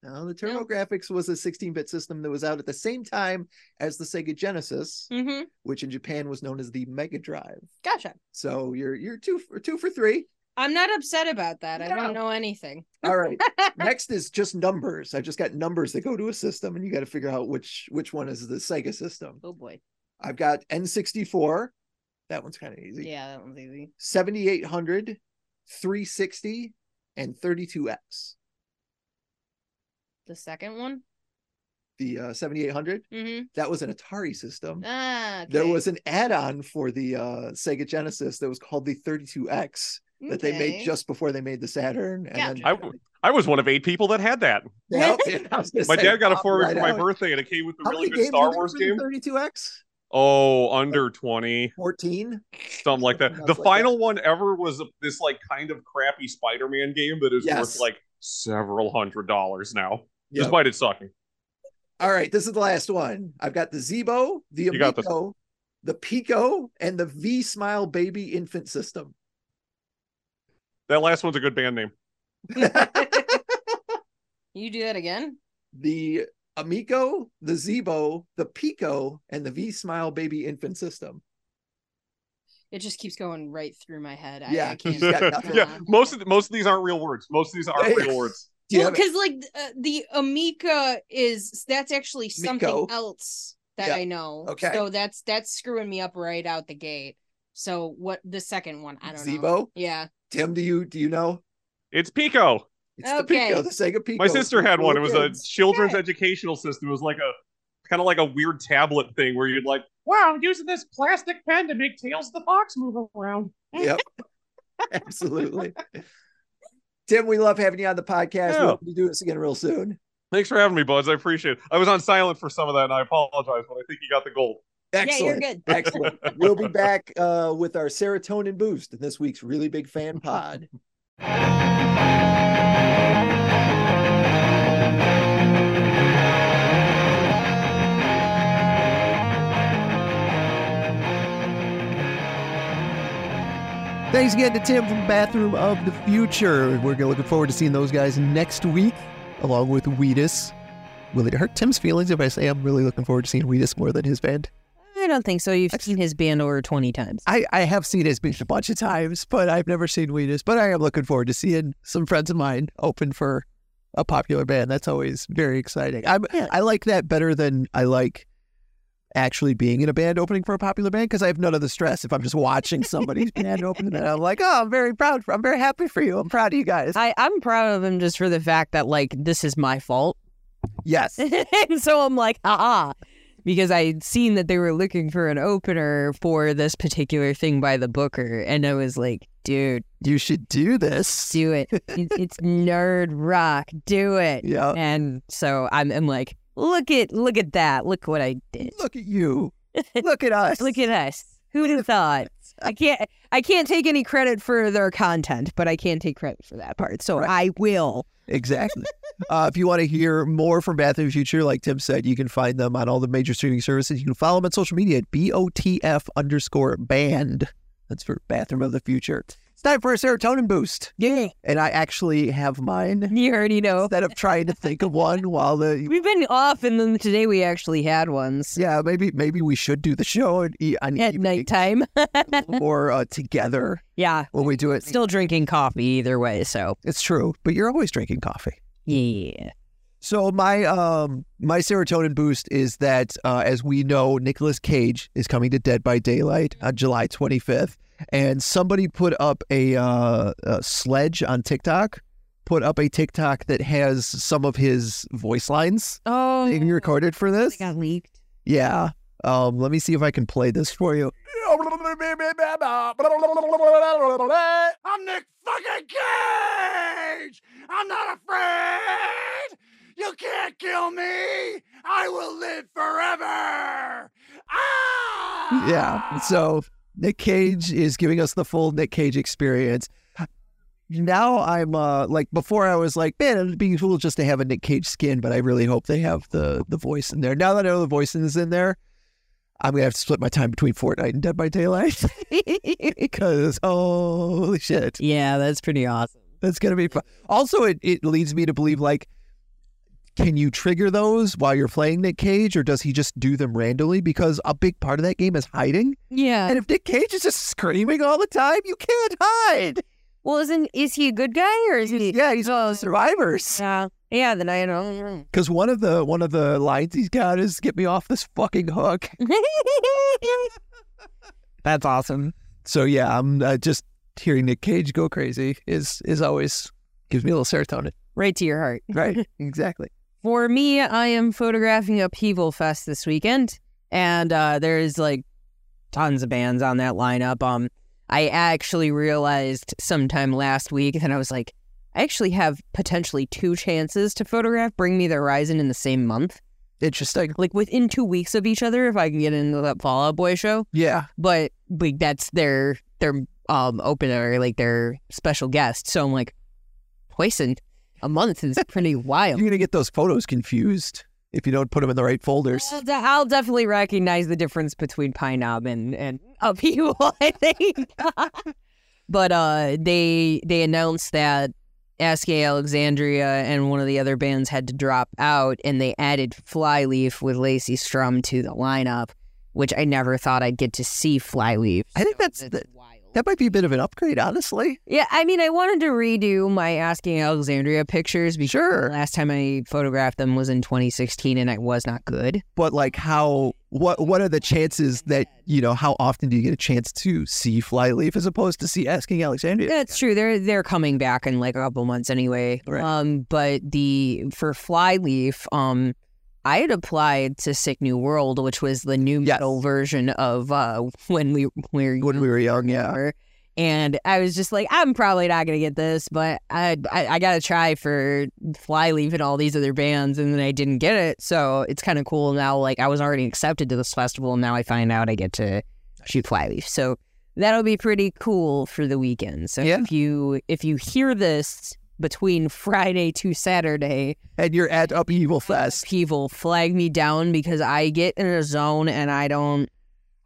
Now, the Turbo No. Graphics was a 16-bit system that was out at the same time as the Sega Genesis, Mm-hmm. which in Japan was known as the Mega Drive. Gotcha. So you're you're two for two for three. I'm not upset about that. I don't know anything. All right. Next is just numbers. I just got numbers that go to a system, and you got to figure out which which one is the Sega system. oh boy. I've got N64. That one's kind of easy. Yeah, that one's easy. 7800, 360, and 32X. The second one. The uh, 7800, Mm-hmm. that was an Atari system. Ah. Okay. There was an add-on for the uh, Sega Genesis that was called the 32X that they made just before they made the Saturn. And then, I, w- I was one of eight people that had that. Yeah, I was gonna My say, dad got a pop for right for my out. birthday, and it came with a really good Star Wars game. 32X? Oh, under 20, 14. something like that. Something The else like final one ever was this like kind of crappy Spider-Man game that is Yes. worth like several hundred dollars now, Yep. despite it sucking. All right, this is the last one. I've got the Zeebo, the You got. Amico, the Pico, and the V Smile Baby Infant System. That last one's a good band name. You do that again? the Amico, the Zeebo, the Pico, and the V Smile Baby Infant System. It just keeps going right through my head. I, Yeah, I can't. he's yeah, most of the, most of these aren't real words. Most of these aren't real words. Well, because like uh, the Amica is that's actually something Miko. else that Yeah. I know. Okay. So that's that's screwing me up right out the gate. So what the second one? I don't know. Zeebo? Yeah. Tim, do you do you know? It's Pico. It's Okay. the Pico, the Sega Pico. My sister had one. It was a children's Okay. educational system. It was like a kind of like a weird tablet thing where you'd like, wow, I'm using this plastic pen to make Tails of the Fox move around. Yep. Absolutely. Tim, we love having you on the podcast. Yeah. We hope you do this again real soon. Thanks for having me, buds. I appreciate it. I was on silent for some of that, and I apologize, but I think you got the gold. Excellent. Yeah, you're good. Excellent. We'll be back uh, with our serotonin boost in this week's really big fan pod. Thanks again to Tim from Bathroom of the Future. We're looking forward to seeing those guys next week, along with Wheatus. Will it hurt Tim's feelings if I say I'm really looking forward to seeing Wheatus more than his band? I don't think so. You've seen his band over 20 times. I, I have seen his band a bunch of times, but I've never seen Wheatus. But I am looking forward to seeing some friends of mine open for a popular band. That's always very exciting. I'm, Yeah. I like that better than I like actually being in a band opening for a popular band because I have none of the stress if I'm just watching somebody's band open. And I'm like, oh, I'm very proud. For, I'm very happy for you. I'm proud of you guys. I, I'm proud of him just for the fact that, like, this is my fault. yes. and so I'm like, ah, because I'd seen that they were looking for an opener for this particular thing by the Booker. And I was like, dude, You should do this. do it. It- it's nerd rock. Do it. Yeah. And so I'm, I'm like, look at look at that. Look what I did. Look at you. Look at us. Look at us. Who'd have thought? I can't I can't take any credit for their content, but I can take credit for that part. So Right. I will. Exactly. uh, if you want to hear more from Bath of the Future, like Tim said, you can find them on all the major streaming services. You can follow them on social media at BOTF underscore band. That's for bathroom of the future. Time for a serotonin boost. Yeah. And I actually have mine You already know. instead of trying to think of one while the We've been off, and then today we actually had ones yeah maybe maybe we should do the show eat on at evening nighttime. or uh, together yeah. when we do it. Still drinking coffee either way, so It's true, but you're always drinking coffee. yeah. So my um my serotonin boost is that uh, as we know, Nicolas Cage is coming to Dead by Daylight on July 25th, and somebody put up a, uh, a sledge on TikTok, put up a TikTok that has some of his voice lines Oh, being recorded for this. this. got leaked. Yeah. Um, let me see if I can play this for you. I'm Nick fucking Cage! I'm not afraid! You can't kill me! I will live forever! Ah! Yeah. So Nick Cage is giving us the full Nick Cage experience. Now I'm uh like before I was like, man, it'd be cool just to have a Nick Cage skin, but I really hope they have the the voice in there. Now that I know the voice is in there, I'm gonna have to split my time between Fortnite and Dead by Daylight because holy shit, yeah, that's pretty awesome. that's gonna be fun. Also, it it leads me to believe like. Can you trigger those while you're playing Nick Cage, or does he just do them randomly? Because a big part of that game is hiding. Yeah. And if Nick Cage is just screaming all the time, you can't hide. Well, isn't is he a good guy or is he? Yeah, he's one of the survivors. Yeah. Yeah. Then I don't. Because one of the one of the lines he's got is "Get me off this fucking hook." That's awesome. So yeah, I'm uh, just hearing Nick Cage go crazy is is always gives me a little serotonin. Right to your heart. Right? exactly. For me, I am photographing Upheaval Fest this weekend, and uh, there's like tons of bands on that lineup. Um, I actually realized sometime last week, that I was like, I actually have potentially two chances to photograph Bring Me the Horizon in the same month, Interesting. like within two weeks of each other, if I can get into that Fall Out Boy show. Yeah. But like that's their their um opener, like their special guest. So I'm like, in a month is pretty wild. You're gonna get those photos confused if you don't put them in the right folders. I'll, de- I'll definitely recognize the difference between Pine Knob and and Upheaval. I think, but uh, they they announced that Asking Alexandria and one of the other bands had to drop out, and they added Flyleaf with Lacey Sturm to the lineup, which I never thought I'd get to see Flyleaf. I think so that's the- That might be a bit of an upgrade, honestly. yeah, I mean, I wanted to redo my Asking Alexandria pictures because Sure. last time I photographed them was in 2016, and I was not good. But like, how? What? What are the chances that you know? How often do you get a chance to see Flyleaf as opposed to see Asking Alexandria? That's true. They're they're coming back in like a couple months anyway. Right. Um, but the for Flyleaf, um, I had applied to Sick New World, which was the new Yes. metal version of uh when we were When we were young, yeah. And I was just like, I'm probably not gonna get this, but I I, I gotta try for Flyleaf and all these other bands, and then I didn't get it. So it's kind of cool now. Like I was already accepted to this festival, and now I find out I get to shoot Flyleaf. So that'll be pretty cool for the weekend. So Yeah. if you if you hear this between Friday to Saturday, And you're at Upheaval Fest. people flag me down because I get in a zone and I don't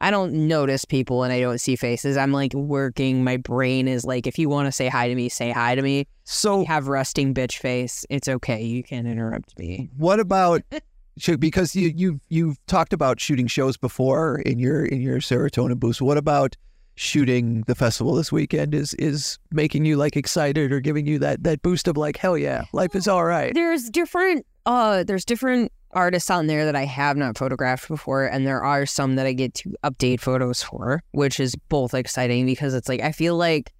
I don't notice people and I don't see faces. I'm like working. My brain is like, if you want to say hi to me, say hi to me. So Have resting bitch face. It's okay. You can interrupt me. what about? Because you you've you've talked about shooting shows before in your in your serotonin boost. What about shooting the festival this weekend? Is is making you like excited or giving you that that boost of like hell yeah, life is all right. There's different uh there's different artists on there that I have not photographed before and there are some that I get to update photos for, which is both exciting because it's like I feel like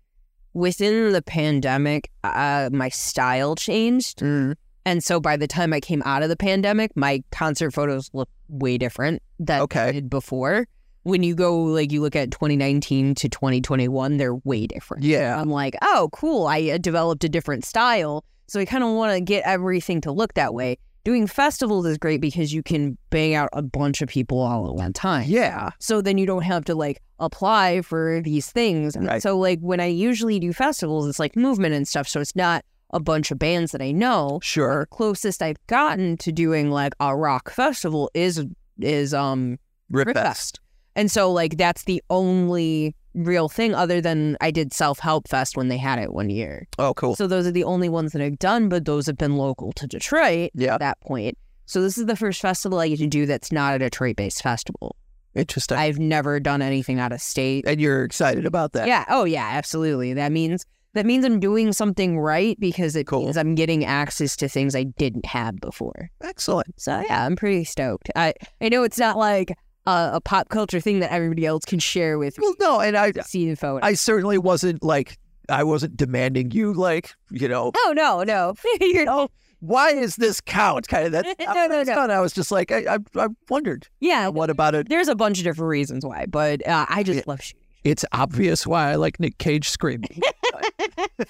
within the pandemic uh my style changed Mm. and so by the time I came out of the pandemic my concert photos look way different than Okay. they did before. When you go like you look at 2019 to 2021 they're way different. Yeah. I'm like, oh, cool. I uh, developed a different style. So I kind of want to get everything to look that way. Doing festivals is great because you can bang out a bunch of people all at one time. Yeah. So then you don't have to like apply for these things. Right. So like when I usually do festivals, it's like movement and stuff. So it's not a bunch of bands that I know. Sure. Closest I've gotten to doing like a rock festival is is um Rip Rip Fest. Fest. And so like that's the only real thing other than I did Self Help Fest when they had it one year. Oh, cool. So those are the only ones that I've done, but those have been local to Detroit Yeah. at that point. So this is the first festival I get to do that's not a Detroit based festival. Interesting. I've never done anything out of state. and you're excited about that. Yeah. Oh yeah, absolutely. That means that means I'm doing something right because it Cool. means I'm getting access to things I didn't have before. Excellent. So yeah, I'm pretty stoked. I I know it's not like a, a pop culture thing that everybody else can share with Well, no, and I, see photo. I certainly wasn't like, I wasn't demanding you, like, you know, oh no, no. You're- oh, why is this count? Kind of that. No, no, no. I was just like, I, I, I wondered, yeah. what about it? There's a bunch of different reasons why, but uh, I just Yeah. love shooting. It's obvious why I like Nick Cage screaming.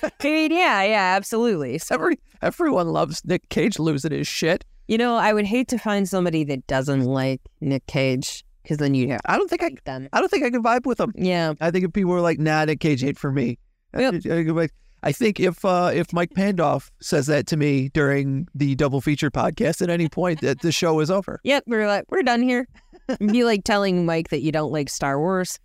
I mean, yeah, yeah, absolutely. So, Every everyone loves Nick Cage losing his shit. you know, I would hate to find somebody that doesn't like Nick Cage because then you'd have I don't think I, them. I don't think I can vibe with them. Yeah. I think if people were like, "Nah, Nick Cage ain't for me," I- Yep. I, could be like- I think if uh, if Mike Pandoff says that to me during the double feature podcast at any point, that the show is over. Yep. We're like, we're done here. It'd be like telling Mike that you don't like Star Wars.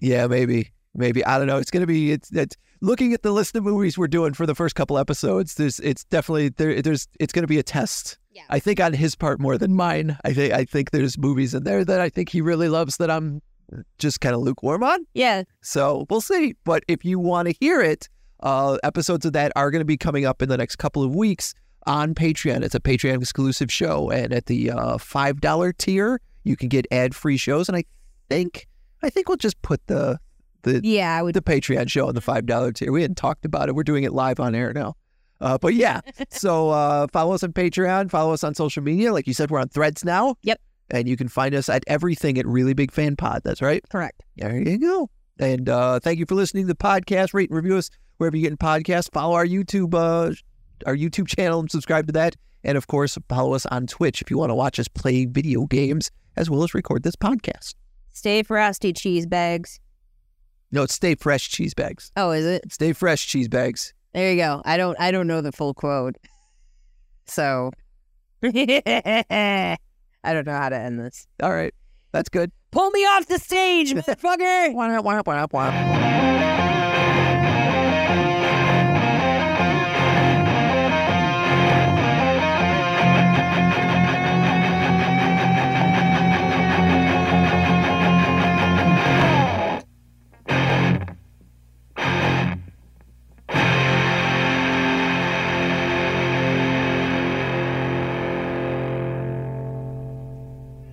Yeah, maybe, maybe I don't know. It's gonna be it's it's looking at the list of movies we're doing for the first couple episodes. There's it's definitely there. There's it's gonna be a test. Yeah. I think on his part more than mine. I think I think there's movies in there that I think he really loves that I'm just kind of lukewarm on. Yeah. So we'll see. But if you want to hear it, uh, episodes of that are going to be coming up in the next couple of weeks on Patreon. It's a Patreon exclusive show, and at the uh, five dollar tier, you can get ad free shows. And I think I think we'll just put the the Yeah. I would. the Patreon show on the five dollar tier. We hadn't talked about it. We're doing it live on air now. Uh, but yeah, so uh, follow us on Patreon. Follow us on social media. Like you said, we're on Threads now. Yep. And you can find us at everything at Really Big Fan Pod. That's right. Correct. There you go. And uh, thank you for listening to the podcast. Rate and review us wherever you're getting podcasts. Follow our YouTube uh, our YouTube channel and subscribe to that. And of course, follow us on Twitch if you want to watch us play video games as well as record this podcast. Stay frosty cheese bags. No, it's Stay Fresh Cheese Bags. Oh, is it? Stay Fresh Cheese Bags. There you go. I don't. I don't know the full quote. So. I don't know how to end this. All right. That's good. Pull me off the stage, motherfucker.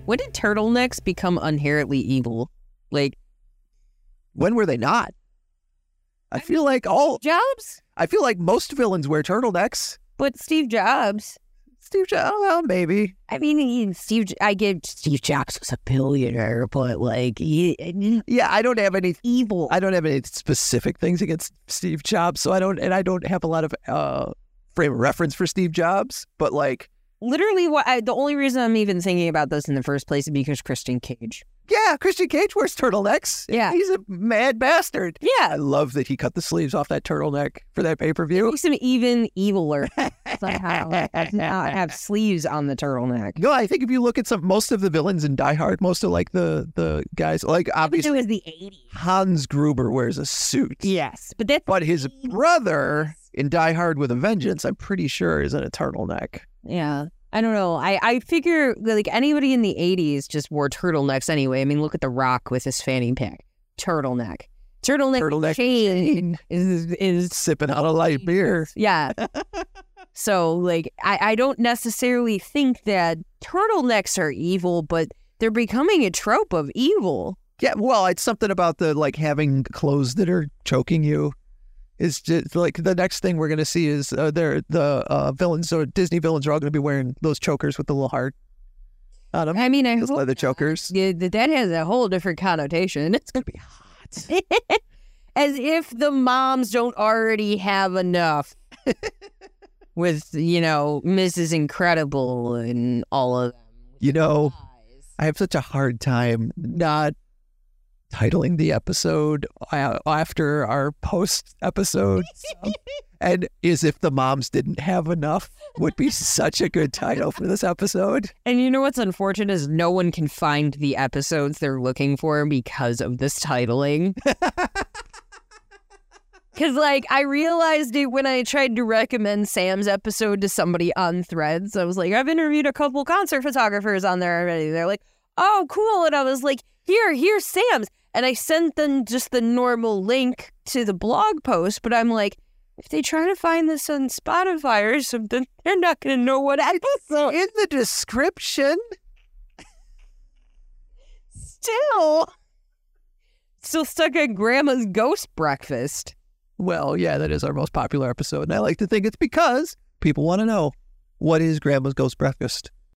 When did turtlenecks become inherently evil? Like When were they not? I feel like all Jobs? I feel like most villains wear turtlenecks. But Steve Jobs. Steve Jobs, well, maybe. I mean, he, Steve. I give Steve Jobs was a billionaire, but like he, Yeah, I don't have any evil. I don't have any specific things against Steve Jobs, so I don't, and I don't have a lot of uh, frame of reference for Steve Jobs. But like, Literally, what I, the only reason I'm even thinking about this in the first place is because Christian Cage. yeah, Christian Cage wears turtlenecks. Yeah. he's a mad bastard. Yeah, I love that he cut the sleeves off that turtleneck for that pay per view. makes him even eviler somehow. Not have sleeves on the turtleneck. No, I think if you look at some, most of the villains in Die Hard, most of like the the guys, like It obviously was the 80s. Hans Gruber wears a suit. Yes, but that's But his brother in Die Hard with a Vengeance, I'm pretty sure, is in a turtleneck. Yeah. I don't know. I, I figure like anybody in the 80s just wore turtlenecks anyway. I mean, look at The Rock with his fanny pack. Turtleneck. Turtleneck, Turtleneck chain is, is Sipping out a light beer. yeah. so like I, I don't necessarily think that turtlenecks are evil, but they're becoming a trope of evil. Yeah, well, it's something about the like having clothes that are choking you. Is just like the next thing we're gonna see is uh, they're the uh, villains or Disney villains are all gonna be wearing those chokers with the little heart on them. I mean, I Those leather chokers. yeah, that that has a whole different connotation. It's gonna be hot. As if the moms don't already have enough with, you know, Mrs. Incredible and all of them. You know, I have such a hard time not titling the episode after our post episode. Um, and is if the moms didn't have enough would be such a good title for this episode. And you know what's unfortunate is no one can find the episodes they're looking for because of this titling. Because, like, I realized it when I tried to recommend Sam's episode to somebody on threads. I was like, I've interviewed a couple concert photographers on there already. They're like, oh, cool. And I was like, here, here's Sam's. And I sent them just the normal link to the blog post. But I'm like, if they try to find this on Spotify or something, they're not going to know what episode. In the description, Still, still stuck at Grandma's ghost breakfast. well, yeah, that is our most popular episode. And I like to think it's because people want to know what is Grandma's Ghost Breakfast?